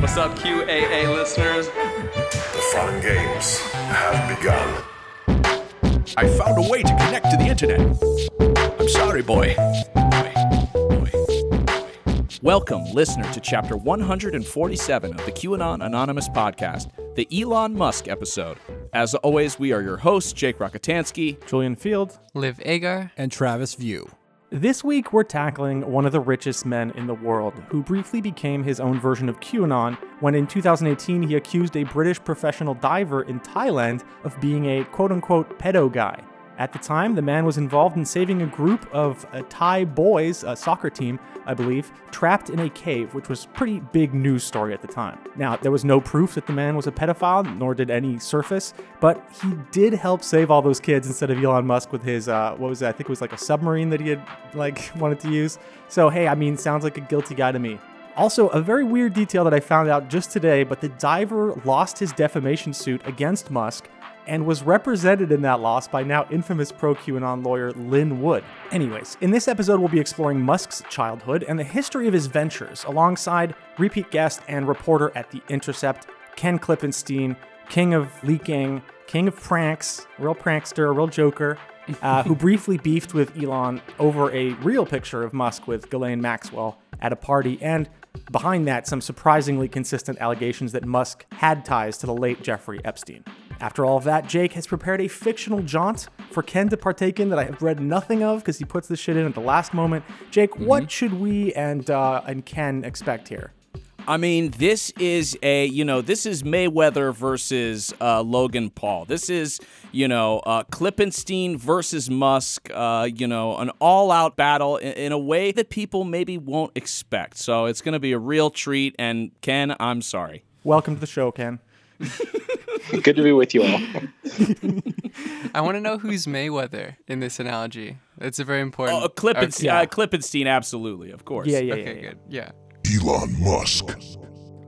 What's up, QAA listeners? The fun games have begun. I found a way to connect to the internet. I'm sorry, boy. Boy. Boy. Welcome, listener, to chapter 147 of the QAnon Anonymous podcast, the Elon Musk episode. As always, we are your hosts, Jake Rockatansky. Julian Field. Liv Agar. and Travis View. This week, we're tackling one of the richest men in the world, who briefly became his own version of QAnon when in 2018 he accused a British professional diver in Thailand of being a quote unquote pedo guy. At the time, the man was involved in saving a group of uh, Thai boys, a soccer team, I believe, trapped in a cave, which was pretty big news story at the time. Now, there was no proof that the man was a pedophile, nor did any surface, but he did help save all those kids instead of Elon Musk with his uh, what was it? I think it was like a submarine that he had like wanted to use. So hey, I mean, sounds like a guilty guy to me. Also, a very weird detail that I found out just today, but the diver lost his defamation suit against Musk and was represented in that loss by now infamous pro QAnon lawyer Lin Wood. Anyways, in this episode, we'll be exploring Musk's childhood and the history of his ventures alongside repeat guest and reporter at The Intercept, Ken Klippenstein, king of leaking, king of pranks, real prankster, real joker. Uh, who briefly beefed with Elon over a real picture of Musk with Ghislaine Maxwell at a party, and behind that, some surprisingly consistent allegations that Musk had ties to the late Jeffrey Epstein. After all of that, Jake has prepared a fictional jaunt for Ken to partake in that I have read nothing of because he puts this shit in at the last moment. Jake, what should we and uh, and Ken expect here? I mean, this is a, you know, this is Mayweather versus uh, Logan Paul. This is, you know, uh, Klippenstein versus Musk, uh, you know, an all out battle in, in a way that people maybe won't expect. So it's going to be a real treat. And Ken, I'm sorry. Welcome to the show, Ken. Good to be with you all. I want to know who's Mayweather in this analogy. It's a very important. Oh, Klippenstein, yeah. uh, Klippenstein, absolutely, of course. Yeah, yeah, yeah. Yeah. good. Yeah. Elon Musk.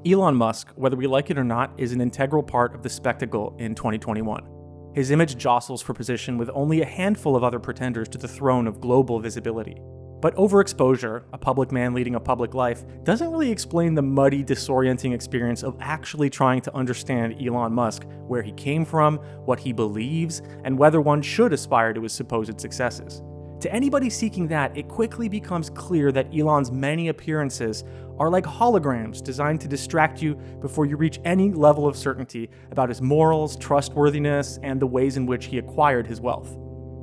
Elon Musk, whether we like it or not, is an integral part of the spectacle in 2021. His image jostles for position with only a handful of other pretenders to the throne of global visibility. But overexposure, a public man leading a public life, doesn't really explain the muddy, disorienting experience of actually trying to understand Elon Musk, where he came from, what he believes, and whether one should aspire to his supposed successes. To anybody seeking that, it quickly becomes clear that Elon's many appearances are like holograms designed to distract you before you reach any level of certainty about his morals, trustworthiness, and the ways in which he acquired his wealth.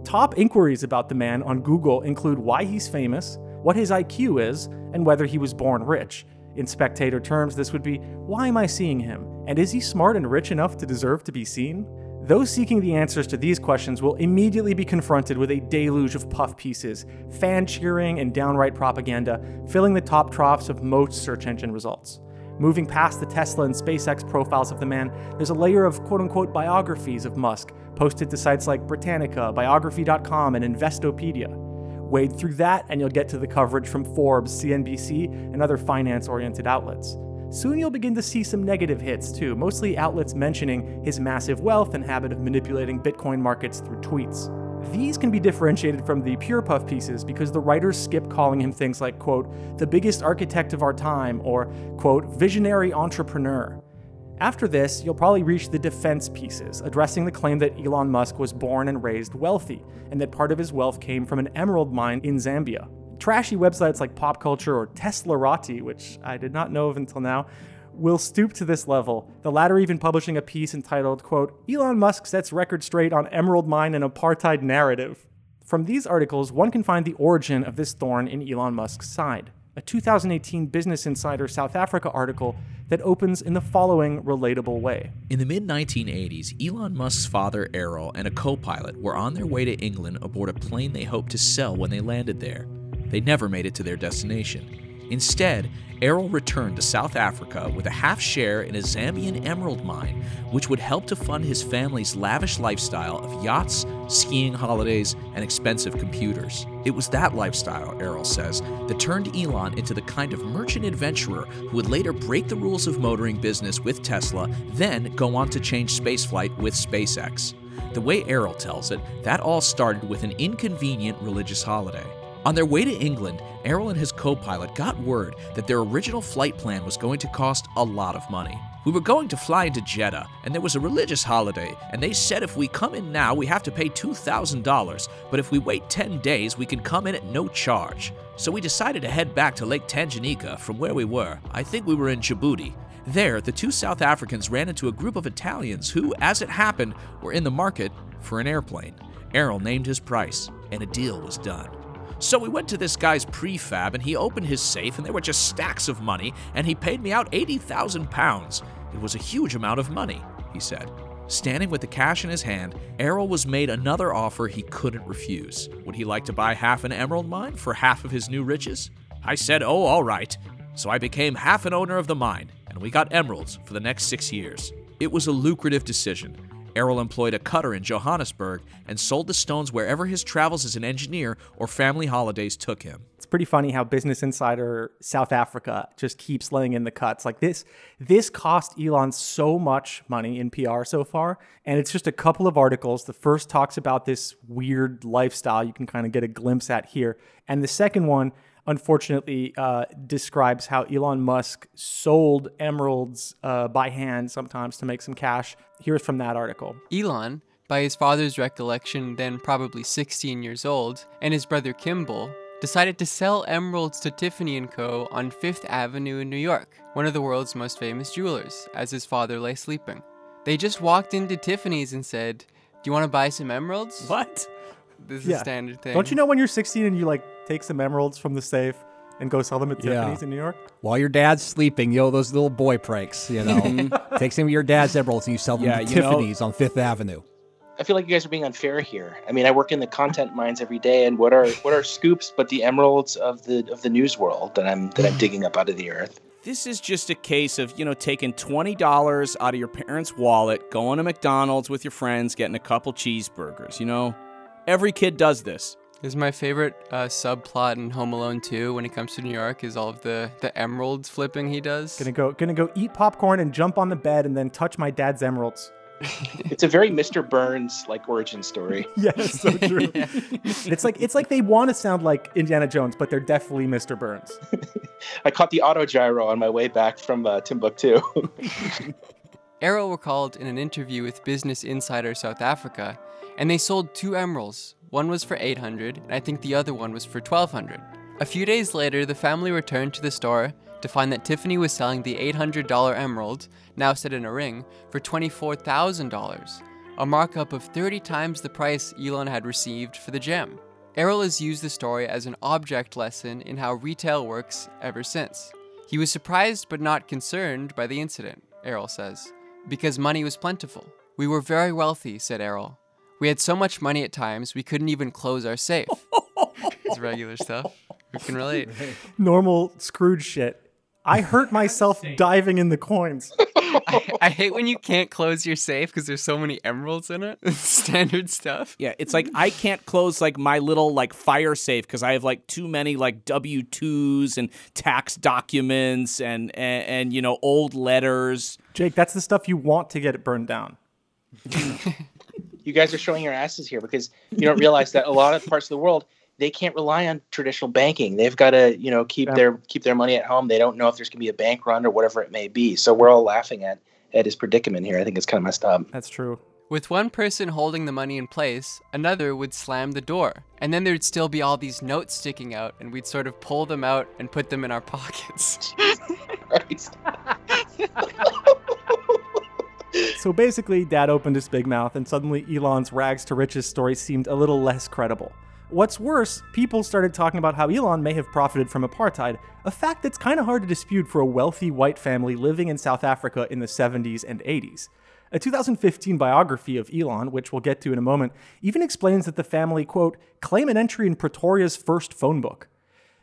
Top inquiries about the man on Google include why he's famous, what his IQ is, and whether he was born rich. In spectator terms, this would be why am I seeing him? And is he smart and rich enough to deserve to be seen? Those seeking the answers to these questions will immediately be confronted with a deluge of puff pieces, fan cheering, and downright propaganda, filling the top troughs of most search engine results. Moving past the Tesla and SpaceX profiles of the man, there's a layer of quote unquote biographies of Musk posted to sites like Britannica, Biography.com, and Investopedia. Wade through that, and you'll get to the coverage from Forbes, CNBC, and other finance oriented outlets. Soon you'll begin to see some negative hits too, mostly outlets mentioning his massive wealth and habit of manipulating Bitcoin markets through tweets. These can be differentiated from the pure puff pieces because the writers skip calling him things like, quote, the biggest architect of our time, or, quote, visionary entrepreneur. After this, you'll probably reach the defense pieces, addressing the claim that Elon Musk was born and raised wealthy, and that part of his wealth came from an emerald mine in Zambia. Trashy websites like Pop Culture or Teslarati, which I did not know of until now, will stoop to this level, the latter even publishing a piece entitled, quote, Elon Musk sets record straight on emerald mine and apartheid narrative. From these articles, one can find the origin of this thorn in Elon Musk's side. A 2018 Business Insider South Africa article that opens in the following relatable way. In the mid 1980s, Elon Musk's father, Errol, and a co pilot were on their way to England aboard a plane they hoped to sell when they landed there. They never made it to their destination. Instead, Errol returned to South Africa with a half share in a Zambian emerald mine, which would help to fund his family's lavish lifestyle of yachts, skiing holidays, and expensive computers. It was that lifestyle, Errol says, that turned Elon into the kind of merchant adventurer who would later break the rules of motoring business with Tesla, then go on to change spaceflight with SpaceX. The way Errol tells it, that all started with an inconvenient religious holiday. On their way to England, Errol and his co pilot got word that their original flight plan was going to cost a lot of money. We were going to fly into Jeddah, and there was a religious holiday, and they said if we come in now, we have to pay $2,000, but if we wait 10 days, we can come in at no charge. So we decided to head back to Lake Tanganyika from where we were. I think we were in Djibouti. There, the two South Africans ran into a group of Italians who, as it happened, were in the market for an airplane. Errol named his price, and a deal was done. So we went to this guy's prefab and he opened his safe and there were just stacks of money and he paid me out 80,000 pounds. It was a huge amount of money, he said. Standing with the cash in his hand, Errol was made another offer he couldn't refuse. Would he like to buy half an emerald mine for half of his new riches? I said, oh, all right. So I became half an owner of the mine, and we got emeralds for the next six years. It was a lucrative decision. Errol employed a cutter in Johannesburg and sold the stones wherever his travels as an engineer or family holidays took him. It's pretty funny how Business Insider South Africa just keeps laying in the cuts. Like this, this cost Elon so much money in PR so far, and it's just a couple of articles. The first talks about this weird lifestyle you can kind of get a glimpse at here, and the second one unfortunately uh, describes how Elon Musk sold emeralds uh, by hand sometimes to make some cash. Here's from that article. Elon, by his father's recollection, then probably 16 years old, and his brother Kimball, decided to sell emeralds to Tiffany & Co. on 5th Avenue in New York, one of the world's most famous jewelers, as his father lay sleeping. They just walked into Tiffany's and said, "Do you want to buy some emeralds?" What? This is a standard thing. Don't you know when you're 16 and you like take some emeralds from the safe and go sell them at Yeah. Tiffany's in New York? While your dad's sleeping, yo, those little boy pranks, you know. Take some of your dad's emeralds and you sell them Yeah, to you know- Tiffany's on Fifth Avenue. I feel like you guys are being unfair here. I mean, I work in the content mines every day, and what are what are scoops but the emeralds of the of the news world that I'm that I'm digging up out of the earth? This is just a case of, you know, taking $20 out of your parents' wallet, going to McDonald's with your friends, getting a couple cheeseburgers, you know? Every kid does this. This is my favorite uh, subplot in Home Alone 2 when he comes to New York is all of the, the emeralds flipping he does. Gonna go, gonna go eat popcorn and jump on the bed and then touch my dad's emeralds. It's a very Mr. Burns like origin story. Yeah, that's so true. It's like it's like they want to sound like Indiana Jones, but they're definitely Mr. Burns. I caught the auto gyro on my way back from uh, Timbuktu. Errol recalled in an interview with Business Insider South Africa, and they sold two emeralds. One was for 800, and I think the other one was for 1200. A few days later, the family returned to the store to find that Tiffany was selling the $800 emerald, now set in a ring, for $24,000, a markup of 30 times the price Elon had received for the gem. Errol has used the story as an object lesson in how retail works ever since. He was surprised but not concerned by the incident, Errol says, because money was plentiful. We were very wealthy, said Errol. We had so much money at times we couldn't even close our safe. it's regular stuff. We can relate. Normal Scrooge shit. I hurt myself diving in the coins. I, I hate when you can't close your safe because there's so many emeralds in it. Standard stuff. Yeah, it's like I can't close like my little like fire safe because I have like too many like W twos and tax documents and, and and you know old letters. Jake, that's the stuff you want to get it burned down. You guys are showing your asses here because you don't realize that a lot of parts of the world they can't rely on traditional banking. They've got to, you know, keep Yeah. their keep their money at home. They don't know if there's going to be a bank run or whatever it may be. So we're all laughing at at his predicament here. I think it's kind of messed up. That's true. With one person holding the money in place, another would slam the door. And then there'd still be all these notes sticking out, and we'd sort of pull them out and put them in our pockets. Right? So basically, Dad opened his big mouth, and suddenly Elon's rags to riches story seemed a little less credible. What's worse, people started talking about how Elon may have profited from apartheid, a fact that's kind of hard to dispute for a wealthy white family living in South Africa in the 70s and 80s. A 2015 biography of Elon, which we'll get to in a moment, even explains that the family, quote, claim an entry in Pretoria's first phone book.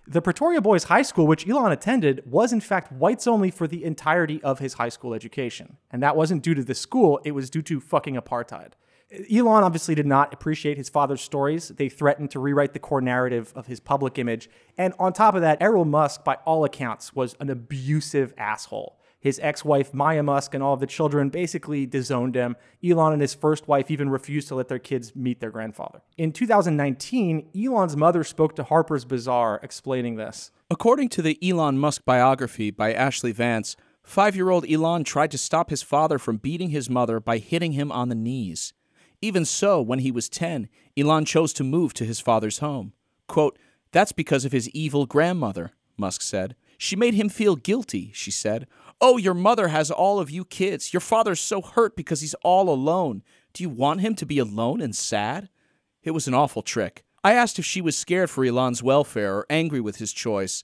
The Pretoria Boys High School, which Elon attended, was in fact whites only for the entirety of his high school education. And that wasn't due to the school, it was due to fucking apartheid. Elon obviously did not appreciate his father's stories. They threatened to rewrite the core narrative of his public image. And on top of that, Errol Musk, by all accounts, was an abusive asshole. His ex wife, Maya Musk, and all of the children basically disowned him. Elon and his first wife even refused to let their kids meet their grandfather. In 2019, Elon's mother spoke to Harper's Bazaar explaining this. According to the Elon Musk biography by Ashlee Vance, five year old Elon tried to stop his father from beating his mother by hitting him on the knees. Even so, when he was 10, Elon chose to move to his father's home. Quote, That's because of his evil grandmother, Musk said. She made him feel guilty, she said. Oh, your mother has all of you kids. Your father's so hurt because he's all alone. Do you want him to be alone and sad? It was an awful trick. I asked if she was scared for Elon's welfare or angry with his choice.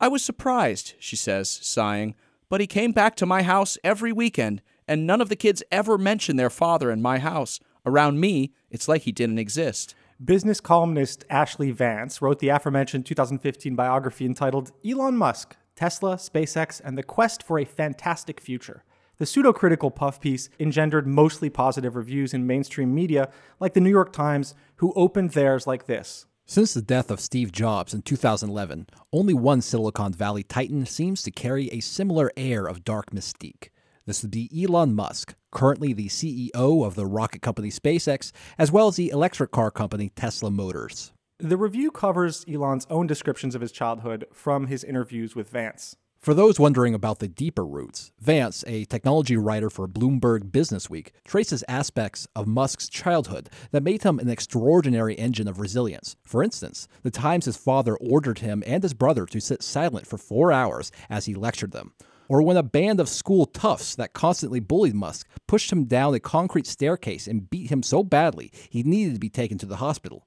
I was surprised, she says, sighing, but he came back to my house every weekend, and none of the kids ever mentioned their father in my house. Around me, it's like he didn't exist. Business columnist Ashlee Vance wrote the aforementioned 2015 biography entitled Elon Musk Tesla, SpaceX, and the Quest for a Fantastic Future. The pseudo critical puff piece engendered mostly positive reviews in mainstream media, like the New York Times, who opened theirs like this Since the death of Steve Jobs in 2011, only one Silicon Valley titan seems to carry a similar air of dark mystique. This would be Elon Musk, currently the CEO of the rocket company SpaceX, as well as the electric car company Tesla Motors. The review covers Elon's own descriptions of his childhood from his interviews with Vance. For those wondering about the deeper roots, Vance, a technology writer for Bloomberg Businessweek, traces aspects of Musk's childhood that made him an extraordinary engine of resilience. For instance, the times his father ordered him and his brother to sit silent for four hours as he lectured them, or when a band of school toughs that constantly bullied Musk pushed him down a concrete staircase and beat him so badly he needed to be taken to the hospital.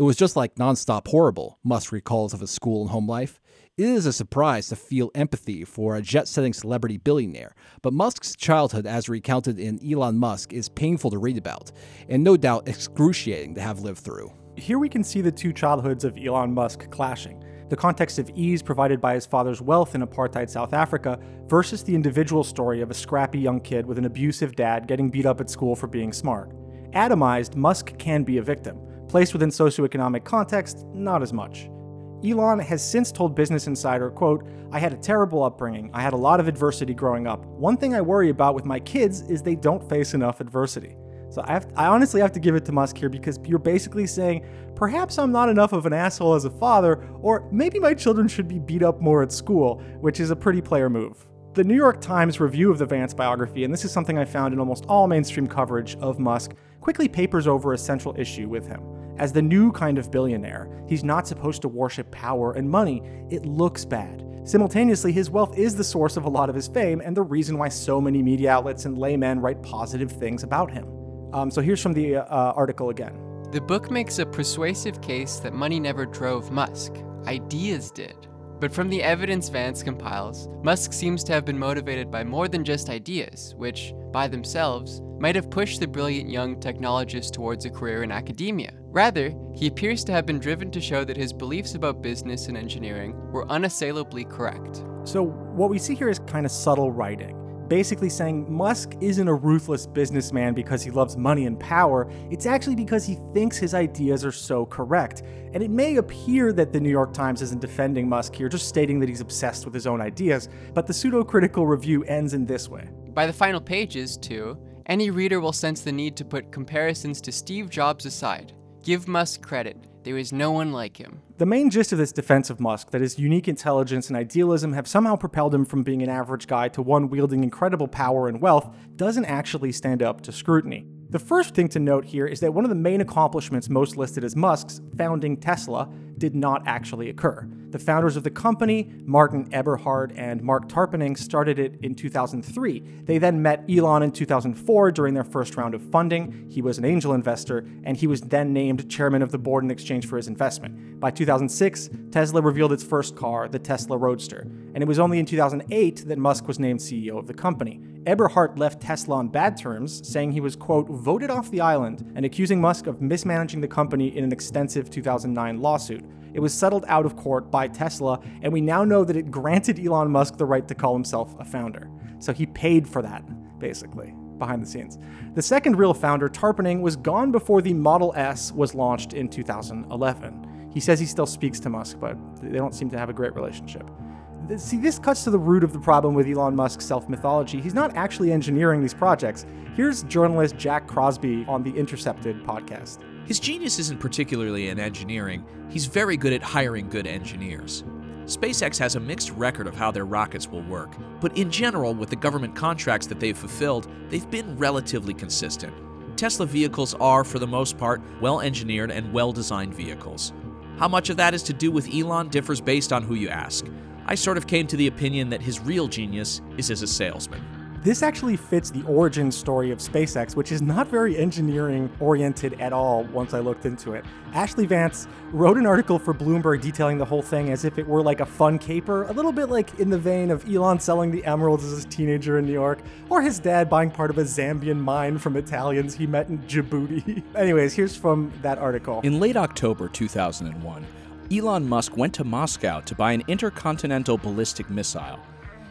It was just like nonstop horrible, Musk recalls of his school and home life. It is a surprise to feel empathy for a jet setting celebrity billionaire, but Musk's childhood, as recounted in Elon Musk, is painful to read about, and no doubt excruciating to have lived through. Here we can see the two childhoods of Elon Musk clashing the context of ease provided by his father's wealth in apartheid South Africa versus the individual story of a scrappy young kid with an abusive dad getting beat up at school for being smart. Atomized, Musk can be a victim. Placed within socioeconomic context, not as much. Elon has since told Business Insider, quote, I had a terrible upbringing. I had a lot of adversity growing up. One thing I worry about with my kids is they don't face enough adversity. So I, have, I honestly have to give it to Musk here because you're basically saying, perhaps I'm not enough of an asshole as a father, or maybe my children should be beat up more at school, which is a pretty player move. The New York Times review of the Vance biography, and this is something I found in almost all mainstream coverage of Musk, quickly papers over a central issue with him. As the new kind of billionaire, he's not supposed to worship power and money. It looks bad. Simultaneously, his wealth is the source of a lot of his fame and the reason why so many media outlets and laymen write positive things about him. Um, so here's from the uh, article again. The book makes a persuasive case that money never drove Musk, ideas did. But from the evidence Vance compiles, Musk seems to have been motivated by more than just ideas, which, by themselves, might have pushed the brilliant young technologist towards a career in academia. Rather, he appears to have been driven to show that his beliefs about business and engineering were unassailably correct. So, what we see here is kind of subtle writing basically saying Musk isn't a ruthless businessman because he loves money and power. It's actually because he thinks his ideas are so correct. And it may appear that the New York Times isn't defending Musk here, just stating that he's obsessed with his own ideas, but the pseudo critical review ends in this way. By the final pages, too, any reader will sense the need to put comparisons to Steve Jobs aside. Give Musk credit. There is no one like him. The main gist of this defense of Musk, that his unique intelligence and idealism have somehow propelled him from being an average guy to one wielding incredible power and wealth, doesn't actually stand up to scrutiny. The first thing to note here is that one of the main accomplishments most listed as Musk's, founding Tesla, did not actually occur. The founders of the company, Martin Eberhard and Mark Tarpenning, started it in 2003. They then met Elon in 2004 during their first round of funding. He was an angel investor, and he was then named chairman of the board in exchange for his investment. By 2006, Tesla revealed its first car, the Tesla Roadster, and it was only in 2008 that Musk was named CEO of the company. Eberhard left Tesla on bad terms, saying he was, quote, voted off the island, and accusing Musk of mismanaging the company in an extensive 2009 lawsuit. It was settled out of court by Tesla, and we now know that it granted Elon Musk the right to call himself a founder. So he paid for that, basically, behind the scenes. The second real founder, Tarpenning, was gone before the Model S was launched in 2011. He says he still speaks to Musk, but they don't seem to have a great relationship. See, this cuts to the root of the problem with Elon Musk's self mythology. He's not actually engineering these projects. Here's journalist Jack Crosby on the Intercepted podcast. His genius isn't particularly in engineering, he's very good at hiring good engineers. SpaceX has a mixed record of how their rockets will work, but in general, with the government contracts that they've fulfilled, they've been relatively consistent. Tesla vehicles are, for the most part, well engineered and well designed vehicles. How much of that is to do with Elon differs based on who you ask. I sort of came to the opinion that his real genius is as a salesman. This actually fits the origin story of SpaceX, which is not very engineering oriented at all once I looked into it. Ashlee Vance wrote an article for Bloomberg detailing the whole thing as if it were like a fun caper, a little bit like in the vein of Elon selling the emeralds as a teenager in New York, or his dad buying part of a Zambian mine from Italians he met in Djibouti. Anyways, here's from that article. In late October 2001, Elon Musk went to Moscow to buy an intercontinental ballistic missile.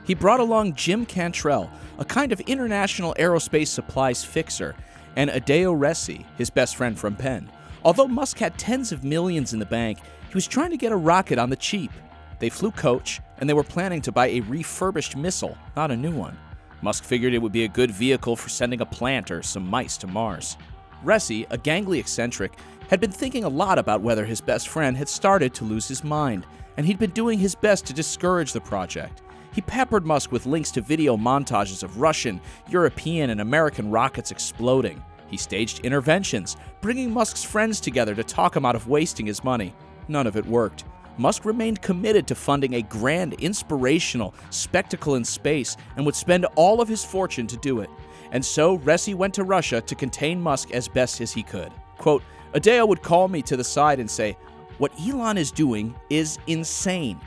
He brought along Jim Cantrell, a kind of international aerospace supplies fixer, and Adeo Ressi, his best friend from Penn. Although Musk had tens of millions in the bank, he was trying to get a rocket on the cheap. They flew coach, and they were planning to buy a refurbished missile, not a new one. Musk figured it would be a good vehicle for sending a plant or some mice to Mars. Ressi, a gangly eccentric, had been thinking a lot about whether his best friend had started to lose his mind, and he'd been doing his best to discourage the project. He peppered Musk with links to video montages of Russian, European, and American rockets exploding. He staged interventions, bringing Musk's friends together to talk him out of wasting his money. None of it worked. Musk remained committed to funding a grand, inspirational spectacle in space and would spend all of his fortune to do it. And so Ressi went to Russia to contain Musk as best as he could. Quote, Adeo would call me to the side and say, What Elon is doing is insane.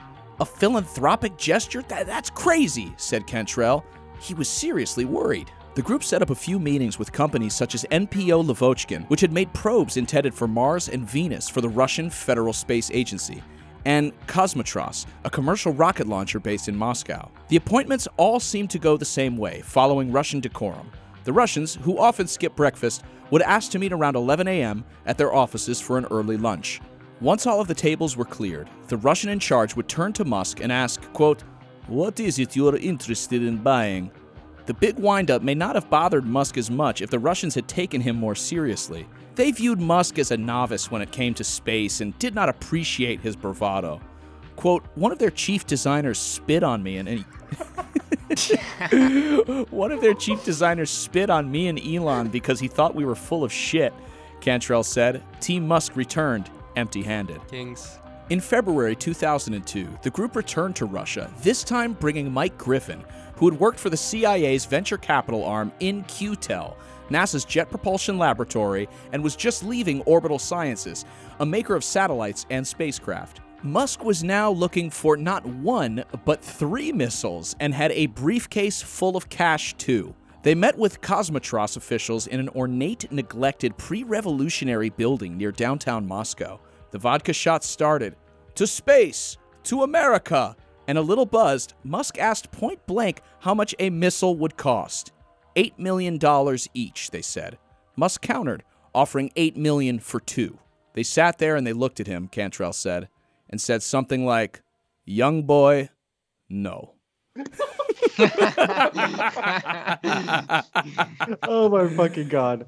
A philanthropic gesture? That, that's crazy, said Cantrell. He was seriously worried. The group set up a few meetings with companies such as NPO Lavochkin, which had made probes intended for Mars and Venus for the Russian Federal Space Agency, and Kosmotras, a commercial rocket launcher based in Moscow. The appointments all seemed to go the same way, following Russian decorum. The Russians, who often skip breakfast, would ask to meet around 11 a.m. at their offices for an early lunch. Once all of the tables were cleared, the Russian in charge would turn to Musk and ask, quote, What is it you're interested in buying? The big windup may not have bothered Musk as much if the Russians had taken him more seriously. They viewed Musk as a novice when it came to space and did not appreciate his bravado. Quote, one of their chief designers spit on me and, and one of their chief designers spit on me and Elon because he thought we were full of shit, Cantrell said. Team Musk returned empty handed. Kings. In February 2002, the group returned to Russia, this time bringing Mike Griffin, who had worked for the CIA's venture capital arm In-Q-Tel, NASA's Jet Propulsion Laboratory, and was just leaving Orbital Sciences, a maker of satellites and spacecraft. Musk was now looking for not one, but three missiles and had a briefcase full of cash, too. They met with Kosmotras officials in an ornate, neglected, pre revolutionary building near downtown Moscow. The vodka shots started. To space! To America! And a little buzzed, Musk asked point blank how much a missile would cost. $8 million each, they said. Musk countered, offering 8 million for two. They sat there and they looked at him, Cantrell said, and said something like, Young boy, no. oh my fucking god.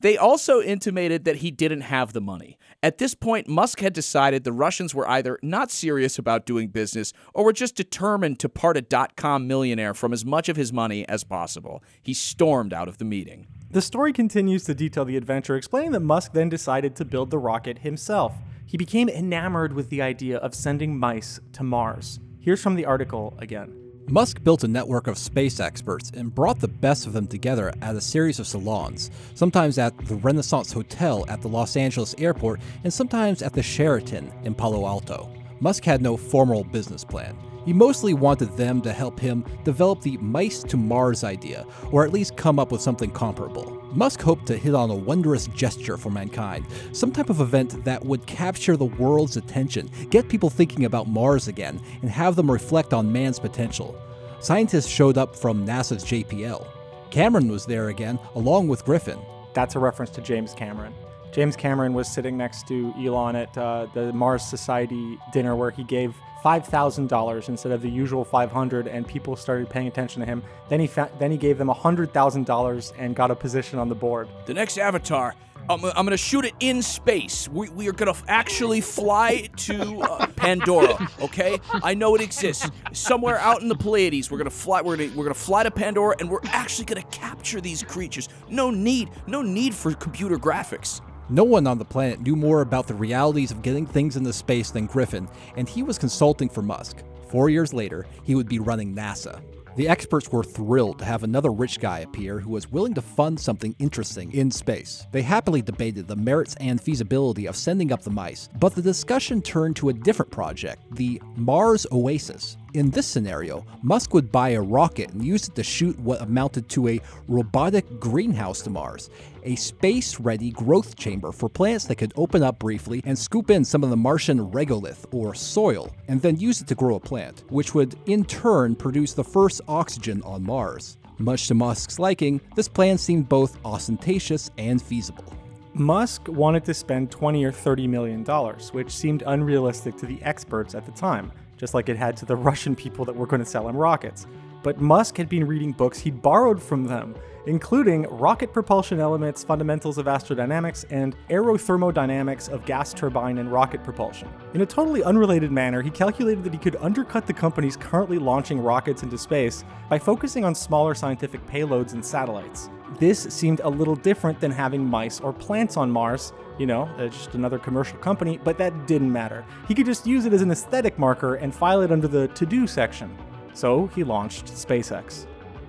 They also intimated that he didn't have the money. At this point, Musk had decided the Russians were either not serious about doing business or were just determined to part a dot com millionaire from as much of his money as possible. He stormed out of the meeting. The story continues to detail the adventure, explaining that Musk then decided to build the rocket himself. He became enamored with the idea of sending mice to Mars. Here's from the article again. Musk built a network of space experts and brought the best of them together at a series of salons, sometimes at the Renaissance Hotel at the Los Angeles airport and sometimes at the Sheraton in Palo Alto. Musk had no formal business plan. He mostly wanted them to help him develop the mice to Mars idea, or at least come up with something comparable. Musk hoped to hit on a wondrous gesture for mankind, some type of event that would capture the world's attention, get people thinking about Mars again, and have them reflect on man's potential. Scientists showed up from NASA's JPL. Cameron was there again, along with Griffin. That's a reference to James Cameron. James Cameron was sitting next to Elon at uh, the Mars Society dinner where he gave $5,000 instead of the usual 500 and people started paying attention to him. Then he fa- then he gave them $100,000 and got a position on the board. The next Avatar, I'm, I'm going to shoot it in space. We, we are going to actually fly to uh, Pandora, okay? I know it exists. Somewhere out in the Pleiades, we're going to fly we're going we're going to fly to Pandora and we're actually going to capture these creatures. No need, no need for computer graphics. No one on the planet knew more about the realities of getting things into space than Griffin, and he was consulting for Musk. Four years later, he would be running NASA. The experts were thrilled to have another rich guy appear who was willing to fund something interesting in space. They happily debated the merits and feasibility of sending up the mice, but the discussion turned to a different project, the Mars Oasis. In this scenario, Musk would buy a rocket and use it to shoot what amounted to a robotic greenhouse to Mars, a space ready growth chamber for plants that could open up briefly and scoop in some of the Martian regolith, or soil, and then use it to grow a plant, which would in turn produce the first oxygen on Mars. Much to Musk's liking, this plan seemed both ostentatious and feasible. Musk wanted to spend 20 or 30 million dollars, which seemed unrealistic to the experts at the time, just like it had to the Russian people that were going to sell him rockets. But Musk had been reading books he'd borrowed from them, including Rocket Propulsion Elements, Fundamentals of Astrodynamics, and Aerothermodynamics of Gas Turbine and Rocket Propulsion. In a totally unrelated manner, he calculated that he could undercut the companies currently launching rockets into space by focusing on smaller scientific payloads and satellites. This seemed a little different than having mice or plants on Mars, you know, uh, just another commercial company, but that didn't matter. He could just use it as an aesthetic marker and file it under the to do section. So he launched SpaceX.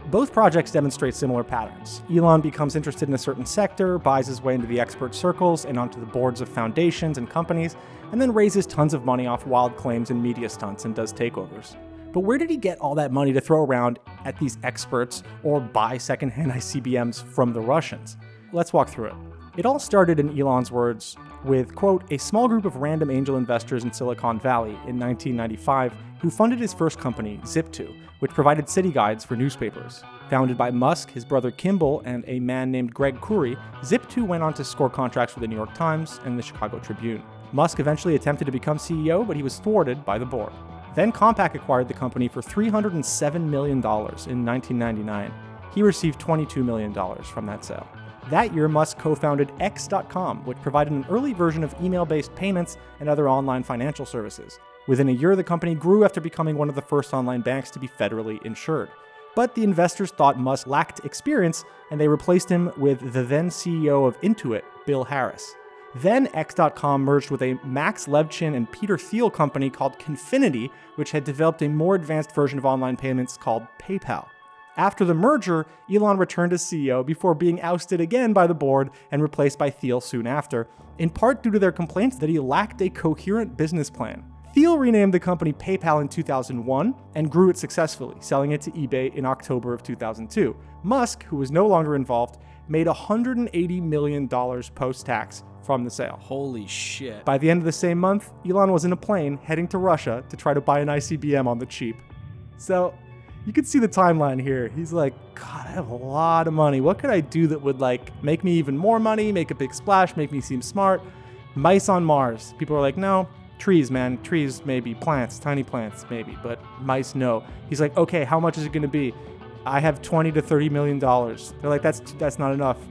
Both projects demonstrate similar patterns. Elon becomes interested in a certain sector, buys his way into the expert circles and onto the boards of foundations and companies, and then raises tons of money off wild claims and media stunts and does takeovers. But where did he get all that money to throw around at these experts or buy secondhand ICBMs from the Russians? Let's walk through it. It all started, in Elon's words, with, quote, a small group of random angel investors in Silicon Valley in 1995 who funded his first company, Zip2, which provided city guides for newspapers. Founded by Musk, his brother Kimball, and a man named Greg Kouri, Zip2 went on to score contracts for the New York Times and the Chicago Tribune. Musk eventually attempted to become CEO, but he was thwarted by the board. Then Compaq acquired the company for $307 million in 1999. He received $22 million from that sale. That year, Musk co founded X.com, which provided an early version of email based payments and other online financial services. Within a year, the company grew after becoming one of the first online banks to be federally insured. But the investors thought Musk lacked experience, and they replaced him with the then CEO of Intuit, Bill Harris. Then X.com merged with a Max Levchin and Peter Thiel company called Confinity, which had developed a more advanced version of online payments called PayPal. After the merger, Elon returned as CEO before being ousted again by the board and replaced by Thiel soon after, in part due to their complaints that he lacked a coherent business plan. Thiel renamed the company PayPal in 2001 and grew it successfully, selling it to eBay in October of 2002. Musk, who was no longer involved, made $180 million post tax from the sale. Holy shit. By the end of the same month, Elon was in a plane heading to Russia to try to buy an ICBM on the cheap. So, you can see the timeline here. He's like, God, I have a lot of money. What could I do that would like make me even more money, make a big splash, make me seem smart? Mice on Mars. People are like, no, trees, man. Trees, maybe. Plants, tiny plants, maybe. But mice, no. He's like, okay, how much is it going to be? I have 20 to 30 million dollars. They're like, that's that's not enough.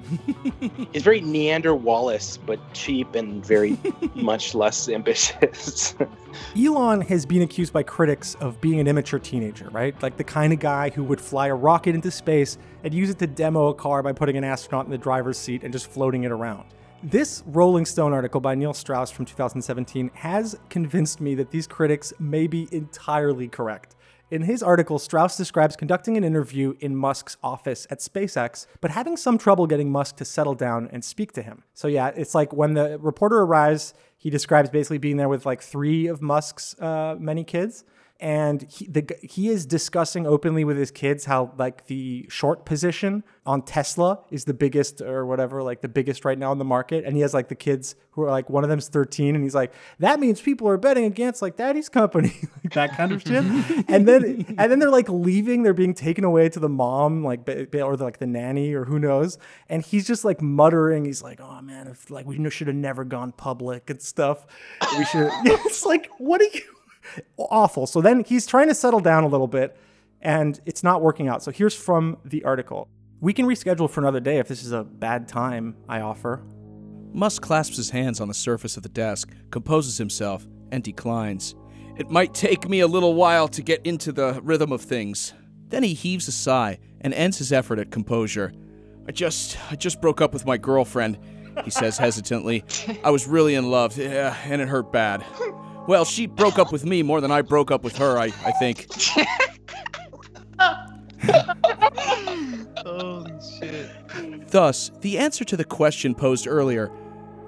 It's very Niander Wallace, but cheap and very much less ambitious. Elon has been accused by critics of being an immature teenager, right? Like the kind of guy who would fly a rocket into space and use it to demo a car by putting an astronaut in the driver's seat and just floating it around. This Rolling Stone article by Neil Strauss from 2017 has convinced me that these critics may be entirely correct. In his article, Strauss describes conducting an interview in Musk's office at SpaceX, but having some trouble getting Musk to settle down and speak to him. So, yeah, it's like when the reporter arrives, he describes basically being there with like three of Musk's uh, many kids. And he the, he is discussing openly with his kids how like the short position on Tesla is the biggest or whatever like the biggest right now in the market. And he has like the kids who are like one of them's 13 and he's like that means people are betting against like daddy's company. Like that kind of shit. And then and then they're like leaving. They're being taken away to the mom like or like the nanny or who knows. And he's just like muttering. He's like oh man if like we should have never gone public and stuff. We should it's like what are you awful. So then he's trying to settle down a little bit and it's not working out. So here's from the article. We can reschedule for another day if this is a bad time, I offer. Musk clasps his hands on the surface of the desk, composes himself, and declines. It might take me a little while to get into the rhythm of things. Then he heaves a sigh and ends his effort at composure. I just I just broke up with my girlfriend, he says hesitantly. I was really in love, yeah, and it hurt bad. Well, she broke up with me more than I broke up with her, I, I think. Holy shit. Thus, the answer to the question posed earlier,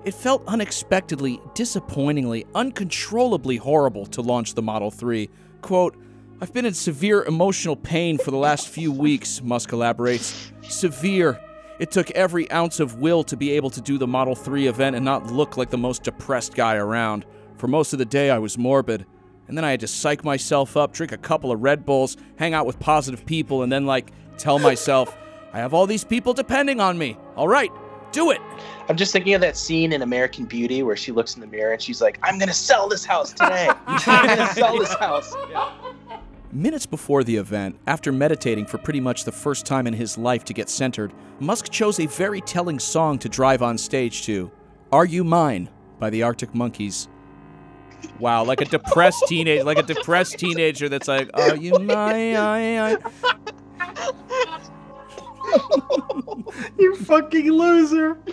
it felt unexpectedly, disappointingly, uncontrollably horrible to launch the Model 3. Quote, I've been in severe emotional pain for the last few weeks, Musk elaborates. Severe. It took every ounce of will to be able to do the Model 3 event and not look like the most depressed guy around. For most of the day, I was morbid. And then I had to psych myself up, drink a couple of Red Bulls, hang out with positive people, and then, like, tell myself, I have all these people depending on me. All right, do it. I'm just thinking of that scene in American Beauty where she looks in the mirror and she's like, "I'm gonna sell this house today. I'm gonna sell this house." Minutes before the event, after meditating for pretty much the first time in his life to get centered, Musk chose a very telling song to drive on stage to Are You Mine by the Arctic Monkeys. Wow, like a depressed teenager, like a depressed teenager that's like, Are you my?" I, I. You fucking loser.